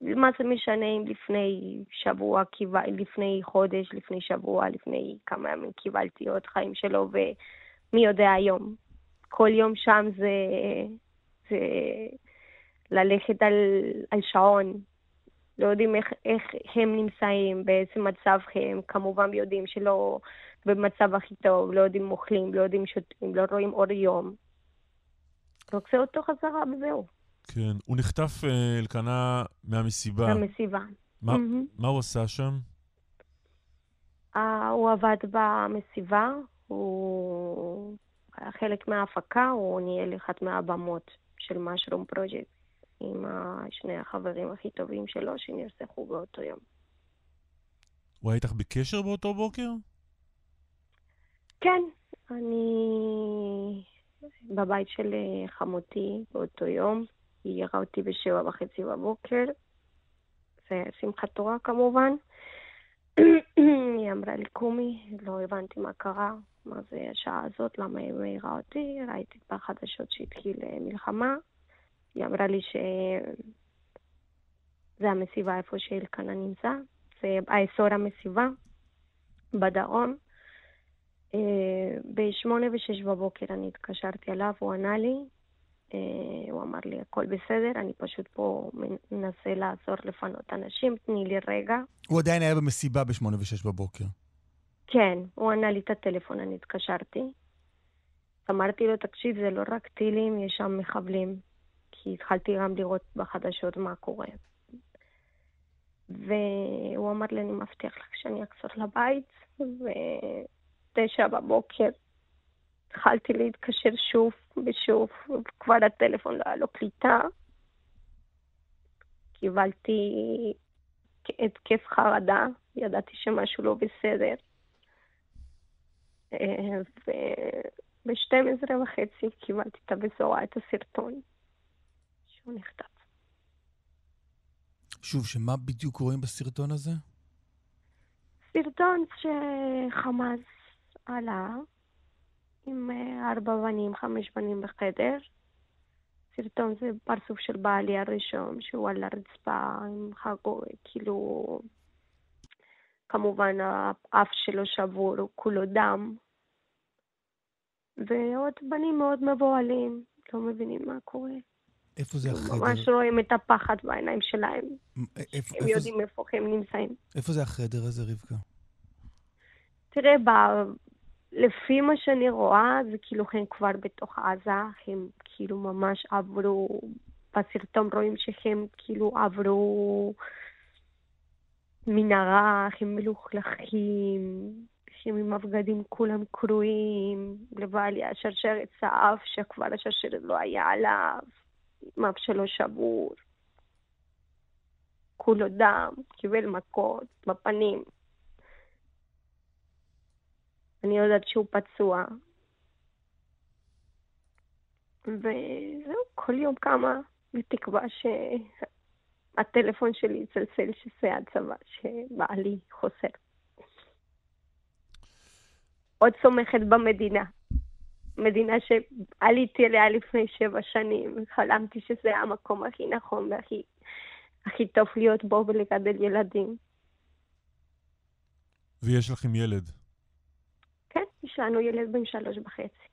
מה זה משנה אם לפני שבוע, לפני חודש, לפני שבוע, לפני כמה ימים קיבלתי עוד חיים שלו, ומי יודע היום. כל יום שם זה, זה ללכת על, על שעון. לא יודעים איך, איך הם נמצאים, באיזה מצב הם, כמובן יודעים שלא במצב הכי טוב, לא יודעים אוכלים, לא יודעים שותים, לא רואים אור יום. רוצה אותו חזרה וזהו. כן. הוא נחטף, אה, אלקנה, מהמסיבה. במסיבה. מה- מהמם. מה הוא עשה שם? אה, הוא עבד במסיבה, הוא היה חלק מההפקה, הוא ניהל אחת מהבמות של משרום פרויקט עם שני החברים הכי טובים שלו שנרצחו באותו יום. הוא היה איתך בקשר באותו בוקר? כן, אני בבית של אה, חמותי באותו יום. היא העירה אותי בשבע וחצי בבוקר. זה שמחת תורה כמובן. היא אמרה לי, קומי, לא הבנתי מה קרה, מה זה השעה הזאת, למה היא מעירה אותי, ראיתי בחדשות שהתחיל אה, מלחמה. היא אמרה לי שזה המסיבה איפה שאלקנה נמצא, זה האזור המסיבה בדרום. אה, בשמונה ושש בבוקר אני התקשרתי אליו, הוא ענה לי, אה, הוא אמר לי, הכל בסדר, אני פשוט פה מנסה לעזור לפנות אנשים, תני לי רגע. הוא עדיין היה במסיבה בשמונה ושש בבוקר. כן, הוא ענה לי את הטלפון, אני התקשרתי. אמרתי לו, תקשיב, זה לא רק טילים, יש שם מחבלים. כי התחלתי גם לראות בחדשות מה קורה. והוא אמר לי, אני מבטיח לך שאני אחזור לבית, ותשע בבוקר התחלתי להתקשר שוב ושוב, וכבר הטלפון לא היה לו קליטה. קיבלתי התקף חרדה, ידעתי שמשהו לא בסדר. אה, וב-12 וחצי קיבלתי את הבשורה, את הסרטון, שהוא נחטף. שוב, שמה בדיוק רואים בסרטון הזה? סרטון שחמאס עלה עם אה, ארבע בנים, חמש בנים בחדר. סרטון זה פרצוף של בעלי הראשון, שהוא על הרצפה עם חגו, כאילו... כמובן האף שלו שבור, הוא כולו דם. ועוד בנים מאוד מבוהלים, לא מבינים מה קורה. איפה זה החדר? ממש רואים את הפחד בעיניים שלהם. מ- איפה, הם איפה, יודעים איפה הם נמצאים. איפה זה החדר הזה, רבקה? תראה. לפי מה שאני רואה, זה כאילו הם כבר בתוך עזה, הם כאילו ממש עברו, בסרטון רואים שהם כאילו עברו מנהרה, הם מלוכלכים, הם עם הבגדים כולם קרועים, לבעלי השרשרת צעף, שכבר השרשרת לא היה עליו, עם אף שלו שבור. כולו דם, קיבל מכות בפנים. אני יודעת שהוא פצוע. וזהו, כל יום קמה בתקווה שהטלפון שלי יצלצל שזה הצבא, שבעלי חוסר. עוד סומכת במדינה. מדינה שעליתי אליה לפני שבע שנים, וחלמתי שזה המקום הכי נכון והכי הכי טוב להיות בו ולגדל ילדים. ויש לכם ילד. כן, יש לנו ילד בן שלוש וחצי.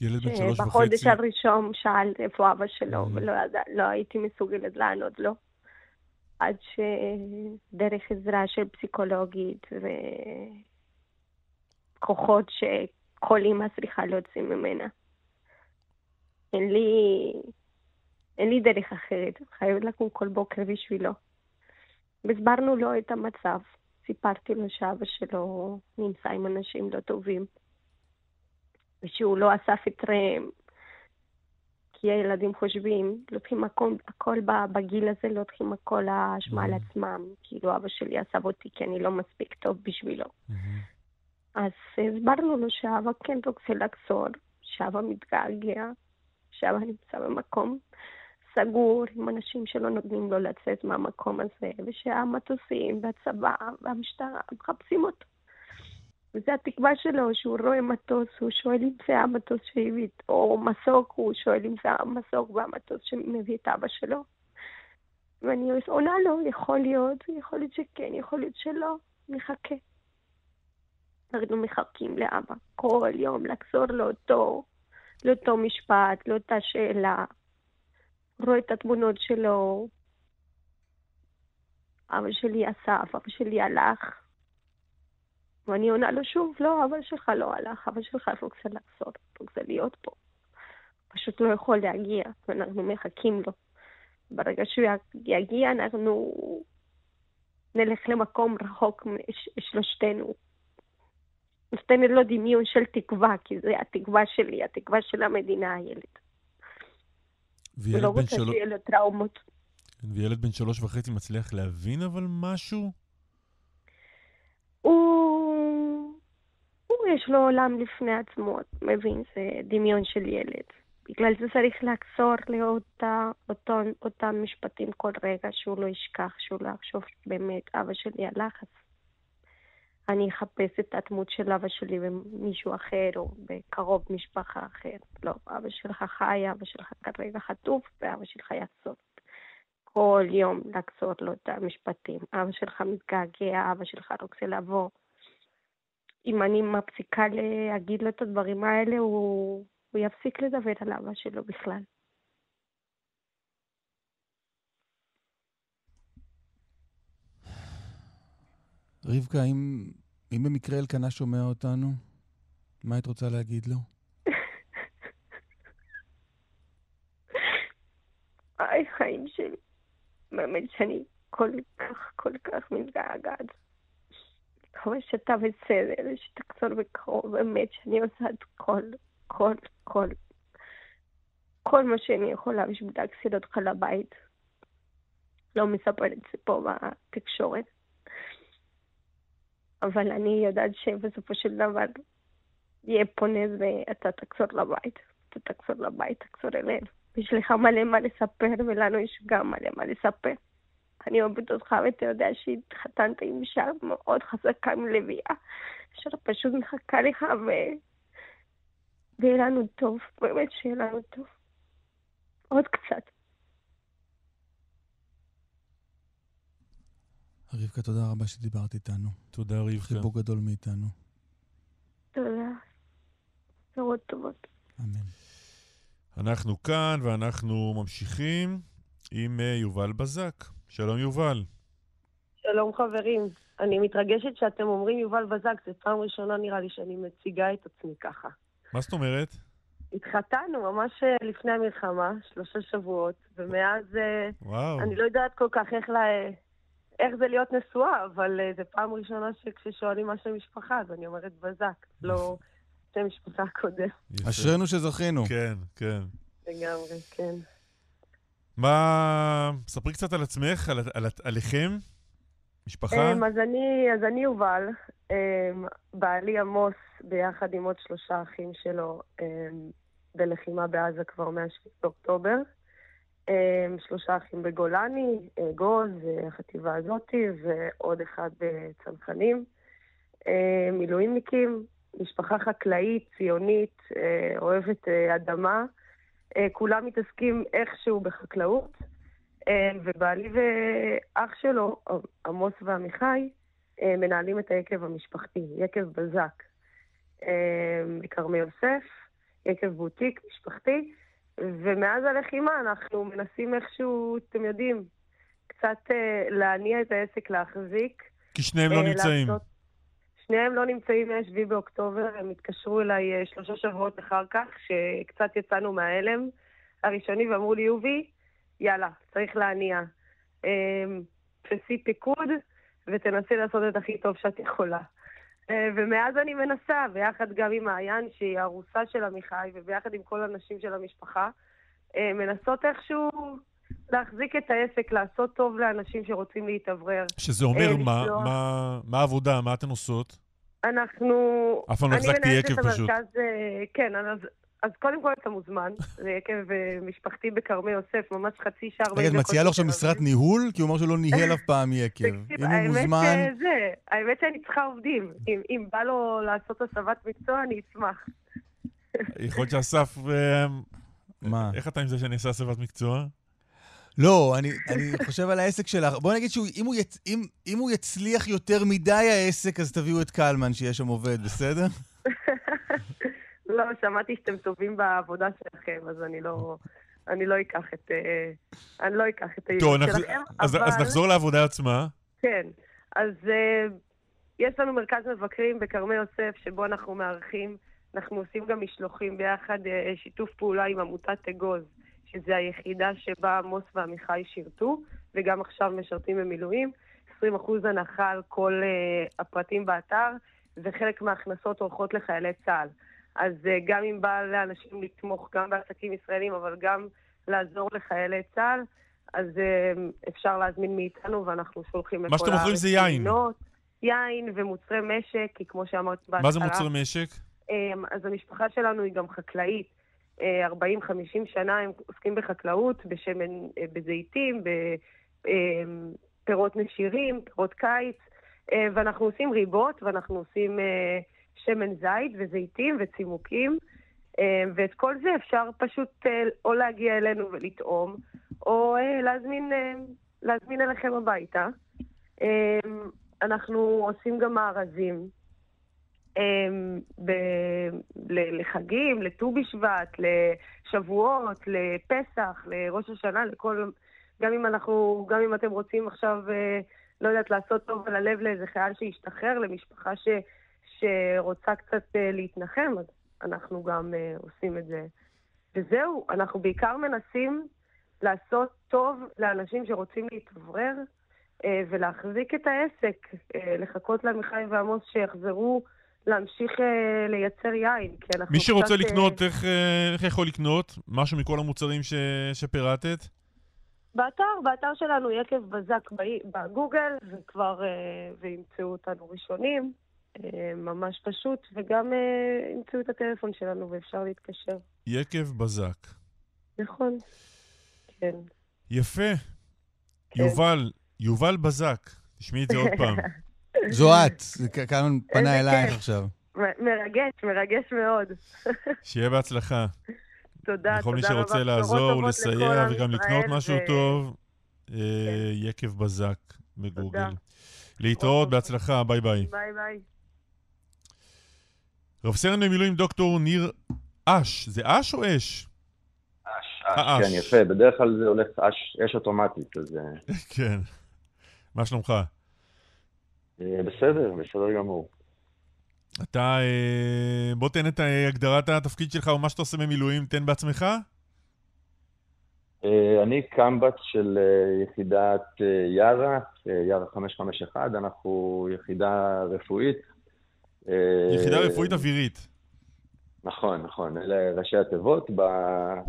ילד בן שלוש וחצי. הראשון שאל איפה אבא שלו, ולא ידע, לא הייתי מסוגלת לענות לו. עד שדרך עזרה של פסיכולוגית וכוחות שכל אימא צריכה להוציא ממנה. אין לי, אין לי דרך אחרת, חייבת לקום כל בוקר בשבילו. והסברנו לו את המצב. סיפרתי לו שאבא שלו נמצא עם אנשים לא טובים, ושהוא לא אסף את ראם, כי הילדים חושבים, לוקחים הכל, הכל בגיל הזה, לוקחים הכל האשמה על עצמם. כאילו, אבא שלי עזב אותי כי אני לא מספיק טוב בשבילו. אז הסברנו לו שאבא כן רוצה לחזור, שאבא מתגעגע, שאבא נמצא במקום סגור, עם אנשים שלא נותנים לו לצאת מהמקום הזה, ושהמטוסים והצבא והמשטרה מחפשים אותו. וזו התקווה שלו, שהוא רואה מטוס, הוא שואל אם זה המטוס שהביא, או מסוק, הוא שואל אם זה המסוק והמטוס שמביא את אבא שלו. ואני עונה לו, יכול להיות, יכול להיות שכן, יכול להיות שלא, נחכה. אנחנו מחכים לאבא כל יום לחזור לאותו, לאותו משפט, לאותה שאלה. רואה את התמונות שלו. אבא שלי אסף, אבא שלי הלך. ואני עונה לו שוב, לא, אבא שלך לא הלך, אבא שלך רוצה לחזור, רוצה להיות פה. פשוט לא יכול להגיע, ואנחנו מחכים לו. ברגע שהוא יגיע, אנחנו נלך למקום רחוק משלושתנו. נותנת לו דמיון של תקווה, כי זה התקווה שלי, התקווה של המדינה, הילד. וילד לא בן רוצה שלוש... שיהיה לו טראומות. וילד בן שלוש וחצי מצליח להבין אבל משהו? הוא... הוא יש לו עולם לפני עצמו, מבין? זה דמיון של ילד. בגלל זה צריך לחזור לאותה, אותו, אותם משפטים כל רגע, שהוא לא ישכח, שהוא לא יחשוב באמת, אבא שלי הלך, אז אני אחפש את הדמות של אבא שלי במישהו אחר, או בקרוב משפחה אחר. לא, אבא שלך חי, אבא שלך כרגע חטוף, ואבא שלך יחזור. כל יום לחזור לו את המשפטים. אבא שלך מתגעגע, אבא שלך רוצה לבוא. אם אני מפסיקה להגיד לו את הדברים האלה, הוא, הוא יפסיק לדבר על אבא שלו בכלל. רבקה, אם, אם במקרה אלקנה שומע אותנו, מה היית רוצה להגיד לו? היי, חיים שלי. באמת שאני כל כך, כל כך מתגעגעת. מקווה שאתה בסדר, שתחזור בקרוב, באמת שאני עושה את כל, כל, כל, כל מה שאני יכולה בשביל להחזיר אותך לבית. לא מספרת את זה פה בתקשורת. אבל אני יודעת שבסופו של דבר יהיה פה נס ואתה תחזור לבית. אתה תחזור לבית, תחזור אלינו. יש לך מלא מה לספר, ולנו יש גם מלא מה לספר. אני אוהבת אותך, ואתה יודע שהתחתנת עם אישה מאוד חזקה עם לביאה, שפשוט מחכה לך, ו... ויהיה לנו טוב, באמת שיהיה לנו טוב. עוד קצת. רבקה, תודה רבה שדיברת איתנו. תודה, רבקה. חיבוק גדול מאיתנו. תודה. בשורות טובות. אמן. אנחנו כאן ואנחנו ממשיכים עם אה, יובל בזק. שלום יובל. שלום חברים. אני מתרגשת שאתם אומרים יובל בזק, זו פעם ראשונה נראה לי שאני מציגה את עצמי ככה. מה זאת אומרת? התחתנו ממש אה, לפני המלחמה, שלושה שבועות, ומאז אה, וואו. אני לא יודעת כל כך איך, לה, איך זה להיות נשואה, אבל זו פעם ראשונה שכששואלים מה שם משפחה, אז אני אומרת בזק, לא שם משפחה קודם. אשרינו שזכינו. כן, כן. לגמרי, כן. מה... ספרי קצת על עצמך, על, על, עליכם, משפחה. אז אני, אז אני יובל, בעלי עמוס, ביחד עם עוד שלושה אחים שלו, בלחימה בעזה כבר מ-7 באוקטובר. שלושה אחים בגולני, אגוז, החטיבה הזאתי, ועוד אחד בצנחנים. מילואימניקים, משפחה חקלאית, ציונית, אוהבת אדמה. כולם מתעסקים איכשהו בחקלאות, ובעלי ואח שלו, עמוס ועמיחי, מנהלים את היקב המשפחתי, יקב בזק, בכרמי יוסף, יקב בוטיק משפחתי, ומאז הלחימה אנחנו מנסים איכשהו, אתם יודעים, קצת להניע את העסק, להחזיק. כי שניהם לא נמצאים. לעשות... שניהם לא נמצאים מ-7 באוקטובר, הם התקשרו אליי שלושה שבועות אחר כך, שקצת יצאנו מההלם הראשוני, ואמרו לי, יובי, יאללה, צריך להניע. תפסי פיקוד ותנסי לעשות את הכי טוב שאת יכולה. ומאז אני מנסה, ביחד גם עם מעיין, שהיא הארוסה של עמיחי, וביחד עם כל הנשים של המשפחה, מנסות איכשהו להחזיק את העסק, לעשות טוב לאנשים שרוצים להתאוורר. שזה אומר מה, מה, מה העבודה? מה אתן עושות? אנחנו... אף פעם לא החזקתי יקב פשוט. המרכז, כן, אז, קודם כל אתה מוזמן. זה יקב משפחתי בכרמי יוסף, ממש חצי שעה, רגע, את מציעה לו עכשיו משרת ניהול? כי הוא אומר שהוא לא ניהל אף פעם יקב. אם הוא מוזמן... זה, האמת שאני צריכה עובדים. אם, אם בא לו לעשות הסבת מקצוע, אני אשמח. יכול להיות שאסף... מה? איך אתה עם זה שאני אעשה הסבת מקצוע? לא, אני, אני חושב על העסק שלך. בוא נגיד שאם הוא, יצ... אם, אם הוא יצליח יותר מדי העסק, אז תביאו את קלמן שיהיה שם עובד, בסדר? לא, שמעתי שאתם טובים בעבודה שלכם, אז אני לא, אני לא אקח את, אני לא אקח את היעוד שלכם. אז, אבל... אז נחזור לעבודה עצמה. כן, אז יש לנו מרכז מבקרים בכרמי יוסף, שבו אנחנו מארחים אנחנו עושים גם משלוחים ביחד, אה, שיתוף פעולה עם עמותת אגוז, שזה היחידה שבה עמוס ועמיחי שירתו, וגם עכשיו משרתים במילואים. 20% הנחה על כל uh, הפרטים באתר, וחלק מההכנסות הולכות לחיילי צה"ל. אז uh, גם אם בא לאנשים לתמוך גם בעסקים ישראלים, אבל גם לעזור לחיילי צה"ל, אז uh, אפשר להזמין מאיתנו, ואנחנו שולחים לכל מה שאתם מוכרים זה יין. יין ומוצרי משק, כי כמו שאמרת בהתחלה... מה זה מוצרי משק? אמ, אז המשפחה שלנו היא גם חקלאית. אה, 40-50 שנה הם עוסקים בחקלאות, בשמן, אה, בזיתים, בפירות נשירים, פירות קיץ, אה, ואנחנו עושים ריבות, ואנחנו עושים אה, שמן זית וזיתים וצימוקים, אה, ואת כל זה אפשר פשוט אה, או להגיע אלינו ולטעום, או אה, להזמין, להזמין אליכם הביתה. אנחנו עושים גם מארזים. לחגים, לט"ו בשבט, לשבועות, לפסח, לראש השנה, לכל... גם אם אנחנו, גם אם אתם רוצים עכשיו, לא יודעת, לעשות טוב על הלב לאיזה חייל שהשתחרר, למשפחה ש, שרוצה קצת אה, להתנחם, אז אנחנו גם אה, עושים את זה. וזהו, אנחנו בעיקר מנסים לעשות טוב לאנשים שרוצים להתאוורר אה, ולהחזיק את העסק, לחכות לעמיחי ועמוס שיחזרו להמשיך לייצר יין, כי אנחנו מי שרוצה קצת, לקנות, איך, איך יכול לקנות? משהו מכל המוצרים ש... שפירטת? באתר, באתר שלנו יקב בזק בגוגל, וכבר, וימצאו אותנו ראשונים, ממש פשוט, וגם אה, ימצאו את הטלפון שלנו ואפשר להתקשר. יקב בזק. נכון, כן. יפה. יובל, יובל בזק. תשמעי את זה עוד פעם. זו את, כאן פנה אלייך. עכשיו. מרגש, מרגש מאוד. שיהיה בהצלחה. תודה, לכל מי תודה רבה. שרוצה בשורות לעזור, טובות לסייע לכל וגם לקנות משהו טוב, אה, יקב בזק בגוגל. להתראות, בהצלחה, ביי ביי. ביי ביי. רב סרן במילואים דוקטור ניר אש. זה אש או אש? אש, האש. כן, יפה. בדרך כלל זה הולך אש, אש אוטומטית, אז אה, כן. מה שלומך? אה, בסדר, בסדר גמור. אתה, אה, בוא תן את אה, הגדרת התפקיד שלך ומה שאתה עושה במילואים, תן בעצמך. אה, אני קמב"ץ של אה, יחידת אה, יארה, אה, יארה 551, אנחנו יחידה רפואית. אה, יחידה רפואית אווירית. נכון, נכון, אלה ראשי התיבות. ב-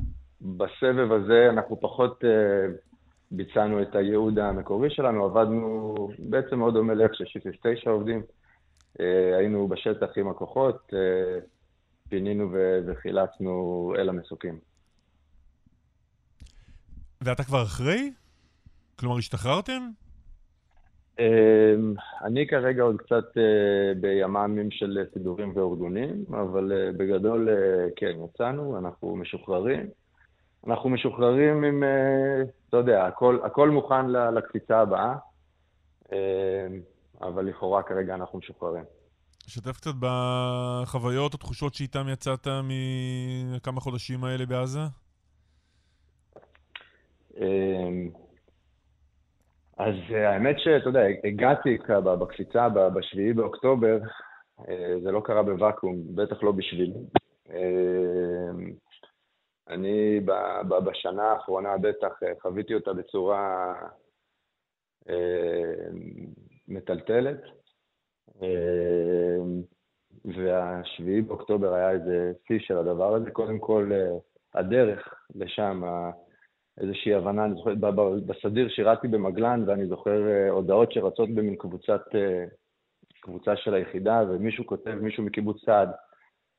בסבב הזה אנחנו פחות אה, ביצענו את הייעוד המקורי שלנו, עבדנו בעצם מאוד דומה לאיך ששיפיס 9 עובדים. אה, היינו בשטח עם הכוחות, פינינו וחילצנו אל המסוקים. ואתה כבר אחרי? כלומר, השתחררתם? אמ, אני כרגע עוד קצת אה, בימ"מים של סידורים וארגונים, אבל אה, בגדול, אה, כן, יצאנו, אנחנו משוחררים. אנחנו משוחררים עם, אתה יודע, הכל, הכל מוכן לקפיצה הבאה, אמ, אבל לכאורה כרגע אנחנו משוחררים. שתף קצת בחוויות או תחושות שאיתם יצאת מכמה חודשים האלה בעזה? אז אה, האמת שאתה יודע, הגעתי בקפיצה ב- בשביעי באוקטובר, אה, זה לא קרה בוואקום, בטח לא בשבילי. אמ, אני בשנה האחרונה בטח אה, חוויתי אותה בצורה אה, מטלטלת, אמ, והשביעי באוקטובר היה איזה שיא של הדבר הזה. קודם כל, אה, הדרך לשם, איזושהי הבנה, אני זוכר, בסדיר שירתי במגלן, ואני זוכר אה, הודעות שרצות במין קבוצת, אה, קבוצה של היחידה, ומישהו כותב, מישהו מקיבוץ סעד,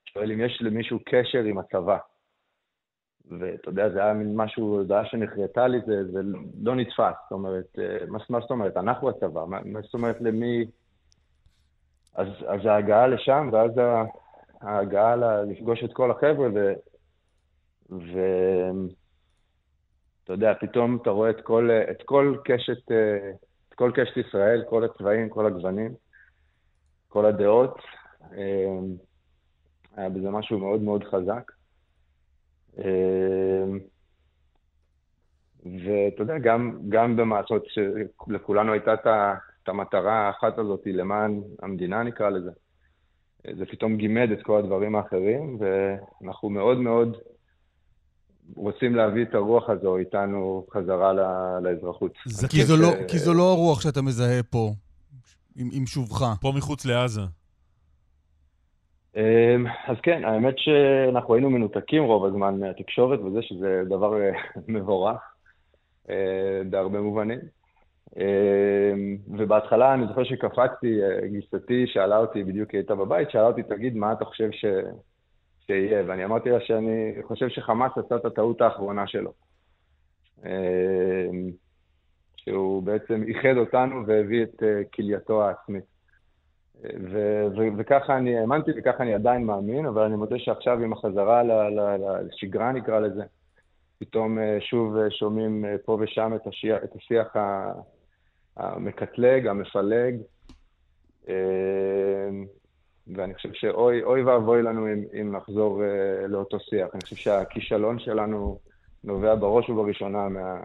שואל אם יש למישהו קשר עם הצבא. ואתה יודע, זה היה מין משהו, הודעה שנחרטה לי, זה, זה לא נתפס. זאת אומרת, אה, מה, מה זאת אומרת? אנחנו הצבא, מה, מה זאת אומרת למי... אז, אז ההגעה לשם, ואז ההגעה לפגוש את כל החבר'ה, ו... ו... אתה יודע, פתאום אתה רואה את כל, את כל קשת, אה, את כל קשת ישראל, כל הצבעים, כל הגוונים, כל הדעות. אה, היה בזה משהו מאוד מאוד חזק. אה, ואתה יודע, גם, גם במעשות שלכולנו הייתה את המטרה האחת הזאת למען המדינה, נקרא לזה. זה פתאום גימד את כל הדברים האחרים, ואנחנו מאוד מאוד רוצים להביא את הרוח הזו איתנו חזרה לאזרחות. זה כי, זו ש... לא, כי זו לא הרוח שאתה מזהה פה, עם, עם שובך. פה מחוץ לעזה. אמ, אז כן, האמת שאנחנו היינו מנותקים רוב הזמן מהתקשורת וזה, שזה דבר אה, מבורך אה, בהרבה מובנים. אמ, ובהתחלה אני זוכר שקפצתי, אה, גיסתי שאלה אותי, בדיוק היא הייתה בבית, שאלה אותי, תגיד, מה אתה חושב ש... שיהיה? ואני אמרתי לה שאני חושב שחמאס עשה את הטעות האחרונה שלו. אמ, שהוא בעצם איחד אותנו והביא את כלייתו העצמית. ו- ו- וככה אני האמנתי וככה אני עדיין מאמין, אבל אני מודה שעכשיו עם החזרה לשגרה נקרא לזה, פתאום אה, שוב אה, שומעים אה, פה ושם את, השיח, את השיח המקטלג, המפלג, ואני חושב שאוי ואבוי לנו אם, אם נחזור לאותו שיח. אני חושב שהכישלון שלנו נובע בראש ובראשונה מה,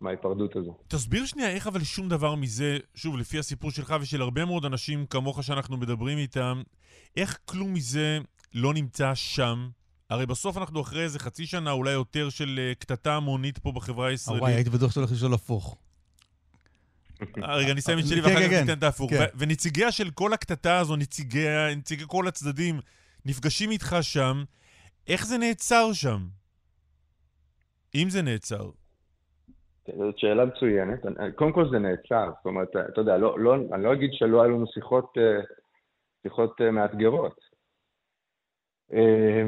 מההיפרדות הזו. תסביר שנייה איך אבל שום דבר מזה, שוב, לפי הסיפור שלך ושל הרבה מאוד אנשים כמוך שאנחנו מדברים איתם, איך כלום מזה לא נמצא שם? הרי בסוף אנחנו אחרי איזה חצי שנה, אולי יותר, של uh, קטטה המונית פה בחברה הישראלית. וואי, הייתי בטוח שאתה הולך לשאול הפוך. רגע, אני אסיים את שלי כן, ואחר כך כן, ניתן את ההפוך. כן. ונציגיה של כל הקטטה הזו, נציגי כל הצדדים, נפגשים איתך שם, איך זה נעצר שם? אם זה נעצר. זאת שאלה מצוינת. קודם כל זה נעצר, זאת אומרת, אתה יודע, לא, לא, אני לא אגיד שלא היו לנו שיחות, אה, שיחות אה, מאתגרות. אה,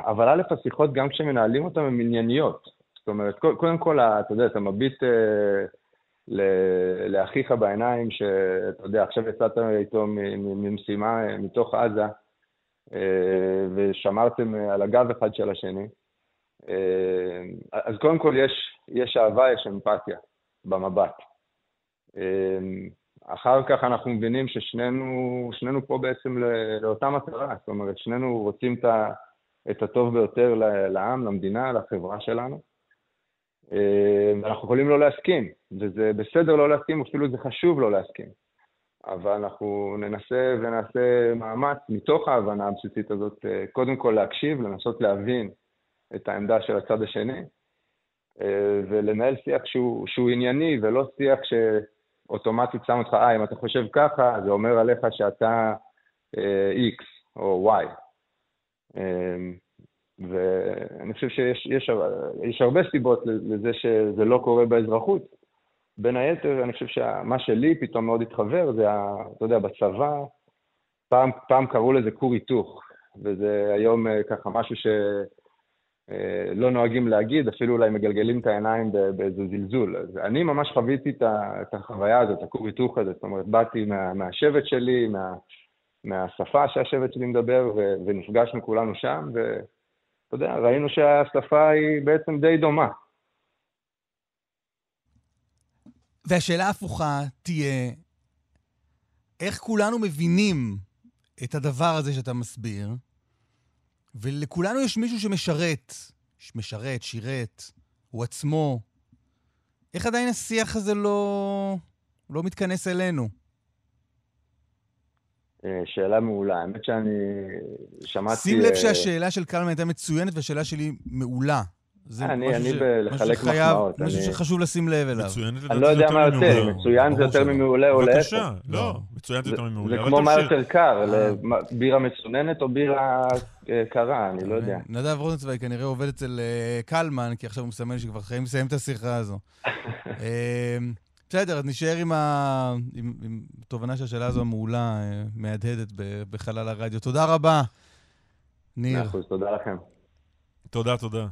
אבל א', השיחות, גם כשמנהלים אותן, הן ענייניות. זאת אומרת, קודם כל, אתה יודע, אתה מביט לאחיך בעיניים, שאתה יודע, עכשיו יצאת איתו ממשימה מתוך עזה, ושמרתם על הגב אחד של השני. אה, אז קודם כל יש, יש אהבה, יש אמפתיה במבט. אה, אחר כך אנחנו מבינים ששנינו פה בעצם לאותה מטרה, זאת אומרת, שנינו רוצים את הטוב ביותר לעם, למדינה, לחברה שלנו. אה, ואנחנו יכולים לא להסכים, וזה בסדר לא להסכים, אפילו זה חשוב לא להסכים. אבל אנחנו ננסה ונעשה מאמץ מתוך ההבנה הבסיסית הזאת, קודם כל להקשיב, לנסות להבין את העמדה של הצד השני, אה, ולנהל שיח שהוא, שהוא ענייני ולא שיח שאוטומטית שם אותך, אה, אם אתה חושב ככה, זה אומר עליך שאתה אה, X או Y. אה, ואני חושב שיש יש, יש הרבה סיבות לזה שזה לא קורה באזרחות. בין היתר, אני חושב שמה שלי פתאום מאוד התחבר זה, אתה יודע, בצבא, פעם, פעם קראו לזה כור היתוך, וזה היום ככה משהו ש... אה, נוהגים להגיד, אפילו אולי מגלגלים את העיניים באיזה זלזול. אז אני ממש חוויתי את החוויה הזאת, הכור היתוך הזה, זאת אומרת, באתי מה, מהשבט שלי, מה, מהשפה שהשבט שלי מדבר, ו, ונפגשנו כולנו שם, ואתה יודע, ראינו שהשפה היא בעצם די דומה. והשאלה ההפוכה תהיה, איך כולנו מבינים את הדבר הזה שאתה מסביר, ולכולנו יש מישהו שמשרת, משרת, שירת, הוא עצמו. איך עדיין השיח הזה לא, לא מתכנס אלינו? אה, שאלה מעולה. האמת שאני שמעתי... שים לב אה, שהשאלה של קלמן הייתה מצוינת והשאלה שלי מעולה. זה אני, אני ש... בלחלק מחמאות. משהו אני... שחשוב לשים לב אליו. מצוינת אני לא יודע מה יותר, מצוין זה יותר ממעולה או להפך. בבקשה, לא, מצוין זה יותר ממעולה. זה כמו מה יותר קר, אה. בירה מצוננת או בירה אה, קרה, אני לא יודע. נדב רוזנצווי כנראה עובד אצל אה, קלמן, כי עכשיו הוא מסמן שכבר חייבים לסיים את השיחה הזו. בסדר, אז נשאר עם התובנה שהשאלה הזו המעולה מהדהדת בחלל הרדיו. תודה רבה, ניר. מאה אחוז, תודה לכם. תודה, תודה.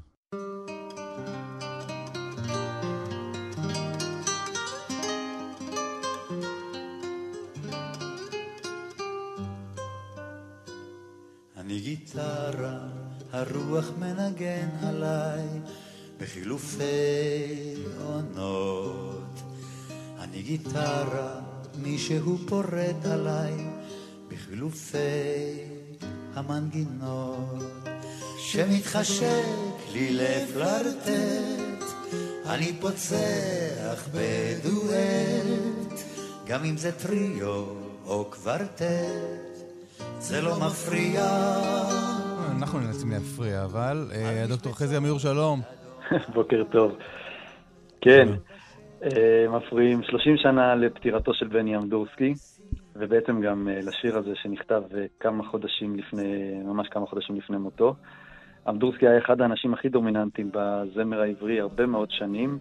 אני גיטרה, הרוח מנגן עליי בחילופי עונות. אני גיטרה, מישהו פורט עליי בחילופי המנגינות. שמתחשק לי לפלרטט, אני פוצח בדואט, גם אם זה טריו או קוורטט. זה לא מפריע. אנחנו נאלצים להפריע, אבל אה, הדוקטור חזי אמיר, שלום. בוקר טוב. כן, מפריעים 30 שנה לפטירתו של בני אמדורסקי, ובעצם גם אה, לשיר הזה שנכתב אה, כמה חודשים לפני, ממש כמה חודשים לפני מותו. אמדורסקי היה אחד האנשים הכי דומיננטיים בזמר העברי הרבה מאוד שנים,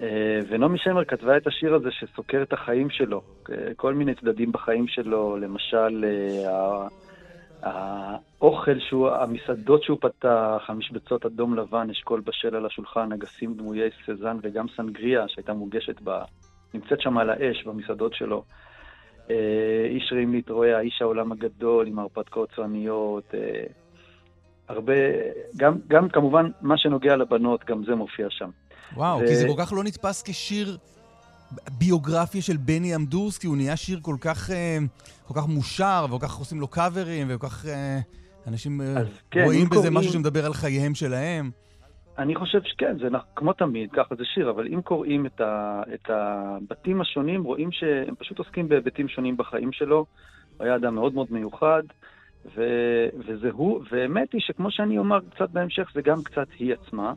אה, ונעמי שמר כתבה את השיר הזה שסוקר את החיים שלו, אה, כל מיני צדדים בחיים שלו, למשל אה, האוכל, שהוא, המסעדות שהוא פתח, המשבצות אדום לבן, אשכול בשל על השולחן, אגסים דמויי סזן וגם סנגריה שהייתה מוגשת בה, נמצאת שם על האש במסעדות שלו. אה, איש רעים להתרועע, איש העולם הגדול עם הרפתקאות צועניות, אה, הרבה, גם, גם כמובן מה שנוגע לבנות, גם זה מופיע שם. וואו, ו- כי זה כל כך לא נתפס כשיר ביוגרפיה של בני אמדורסקי, הוא נהיה שיר כל כך, אה, כל כך מושר, וכל כך עושים לו קאברים, וכל כך אה, אנשים אה, כן, רואים בזה קוראים- משהו שמדבר על חייהם שלהם. אני חושב שכן, זה כמו תמיד, ככה זה שיר, אבל אם קוראים את, ה, את הבתים השונים, רואים שהם פשוט עוסקים בהיבטים שונים בחיים שלו. הוא היה אדם מאוד מאוד מיוחד, ו, וזה הוא, והאמת היא שכמו שאני אומר קצת בהמשך, זה גם קצת היא עצמה.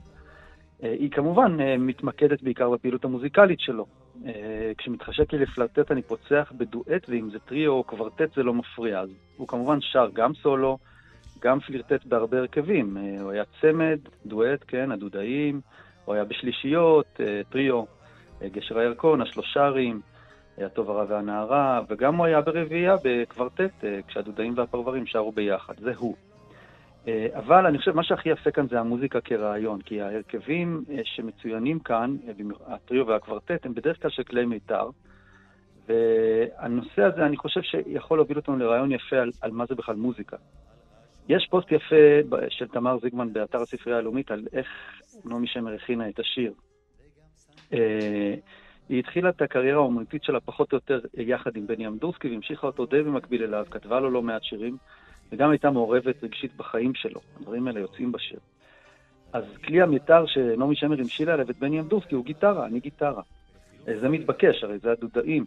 היא כמובן מתמקדת בעיקר בפעילות המוזיקלית שלו. אה, כשמתחשק לי לפלרטט אני פוצח בדואט, ואם זה טריו או קוורטט זה לא מפריע. אז הוא כמובן שר גם סולו, גם פלירטט בהרבה הרכבים. אה, הוא היה צמד, דואט, כן, הדודאים, הוא היה בשלישיות, אה, טריו, גשר הירקון, השלושרים, הטוב הרע והנערה, וגם הוא היה ברביעייה בקוורטט, כשהדודאים והפרברים שרו ביחד. זה הוא. אה, אבל אני חושב, מה שהכי יפה כאן זה המוזיקה כרעיון, כי ההרכבים אה, שמצוינים כאן, אה, הטריו והקוורטט, הם בדרך כלל של כלי מיתר, והנושא הזה, אני חושב שיכול להוביל אותנו לרעיון יפה על, על מה זה בכלל מוזיקה. יש פוסט יפה של תמר זיגמן באתר הספרייה הלאומית על איך נעמי שמר הכינה את השיר. היא התחילה את הקריירה האומנותית שלה פחות או יותר יחד עם בני אמדורסקי והמשיכה אותו די במקביל אליו, כתבה לו לא מעט שירים, וגם הייתה מעורבת רגשית בחיים שלו. הדברים האלה יוצאים בשיר. אז כלי המיתר שנעמי שמר המשילה עליו את בני אמדורסקי הוא גיטרה, אני גיטרה. אה, זה מתבקש, הרי זה הדודאים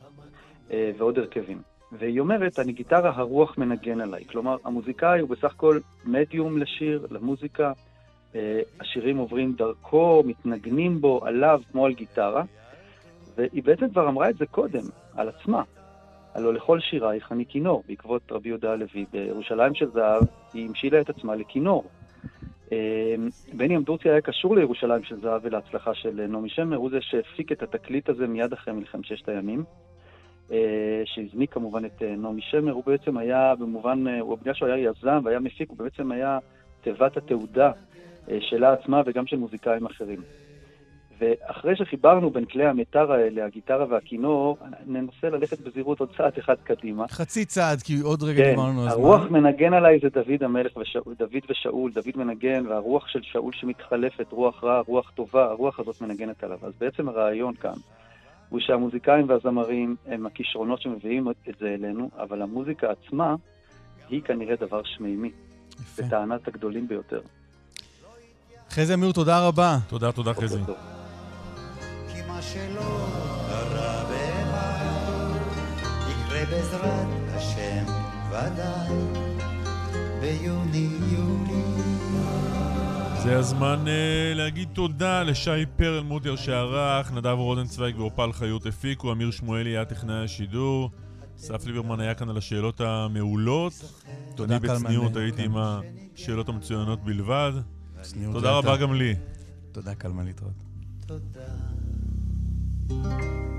אה, ועוד הרכבים. והיא אומרת, אני גיטרה, הרוח מנגן עליי. כלומר, המוזיקאי הוא בסך הכל מדיום לשיר, למוזיקה. אה, השירים עוברים דרכו, מתנגנים בו, עליו, כמו על גיטרה. והיא בעצם כבר אמרה את זה קודם, על עצמה. הלוא לכל שירייך אני כינור, בעקבות רבי יהודה הלוי. בירושלים של זהב, היא המשילה את עצמה לכינור. אה, בני אמדורסקי היה קשור לירושלים של זהב ולהצלחה של נעמי שמר, הוא זה שהפיק את התקליט הזה מיד אחרי מלחמת ששת הימים. אה, שהזניק כמובן את אה, נעמי שמר, הוא בעצם היה במובן, הוא בגלל שהוא היה יזם והיה מפיק, הוא בעצם היה תיבת התעודה אה, שלה עצמה וגם של מוזיקאים אחרים. ואחרי שחיברנו בין כלי המיתר האלה, הגיטרה והכינור, ננסה ללכת בזהירות עוד צעד אחד קדימה. חצי צעד, כי עוד רגע כן, דיברנו על הזמן. הרוח מנגן עליי זה דוד המלך, ושאול, דוד ושאול, דוד מנגן, והרוח של שאול שמתחלפת, רוח רע, רוח טובה, הרוח הזאת מנגנת עליו. אז בעצם הרעיון כאן הוא שהמוזיקאים והזמרים הם הכישרונות שמביאים את זה אלינו, אבל המוזיקה עצמה היא כנראה דבר שמימי, בטענת הגדולים ביותר. חזי אמיר, תודה רבה. תודה, תודה חזי. שלא קרה באמת יקרה בעזרת השם ודאי ביוני-יולי זה הזמן uh, להגיד תודה לשי פרלמוטר שערך, נדב רוזנצוויג ואופל חיות הפיקו, אמיר שמואלי היה טכנאי השידור, אסף ליברמן היה כאן על השאלות המעולות. תודה, אני. בצניעות הייתי. עם השאלות המצוינות בלבד. תודה רבה. גם לי. תודה, קלמן להתראות. תודה Thank you.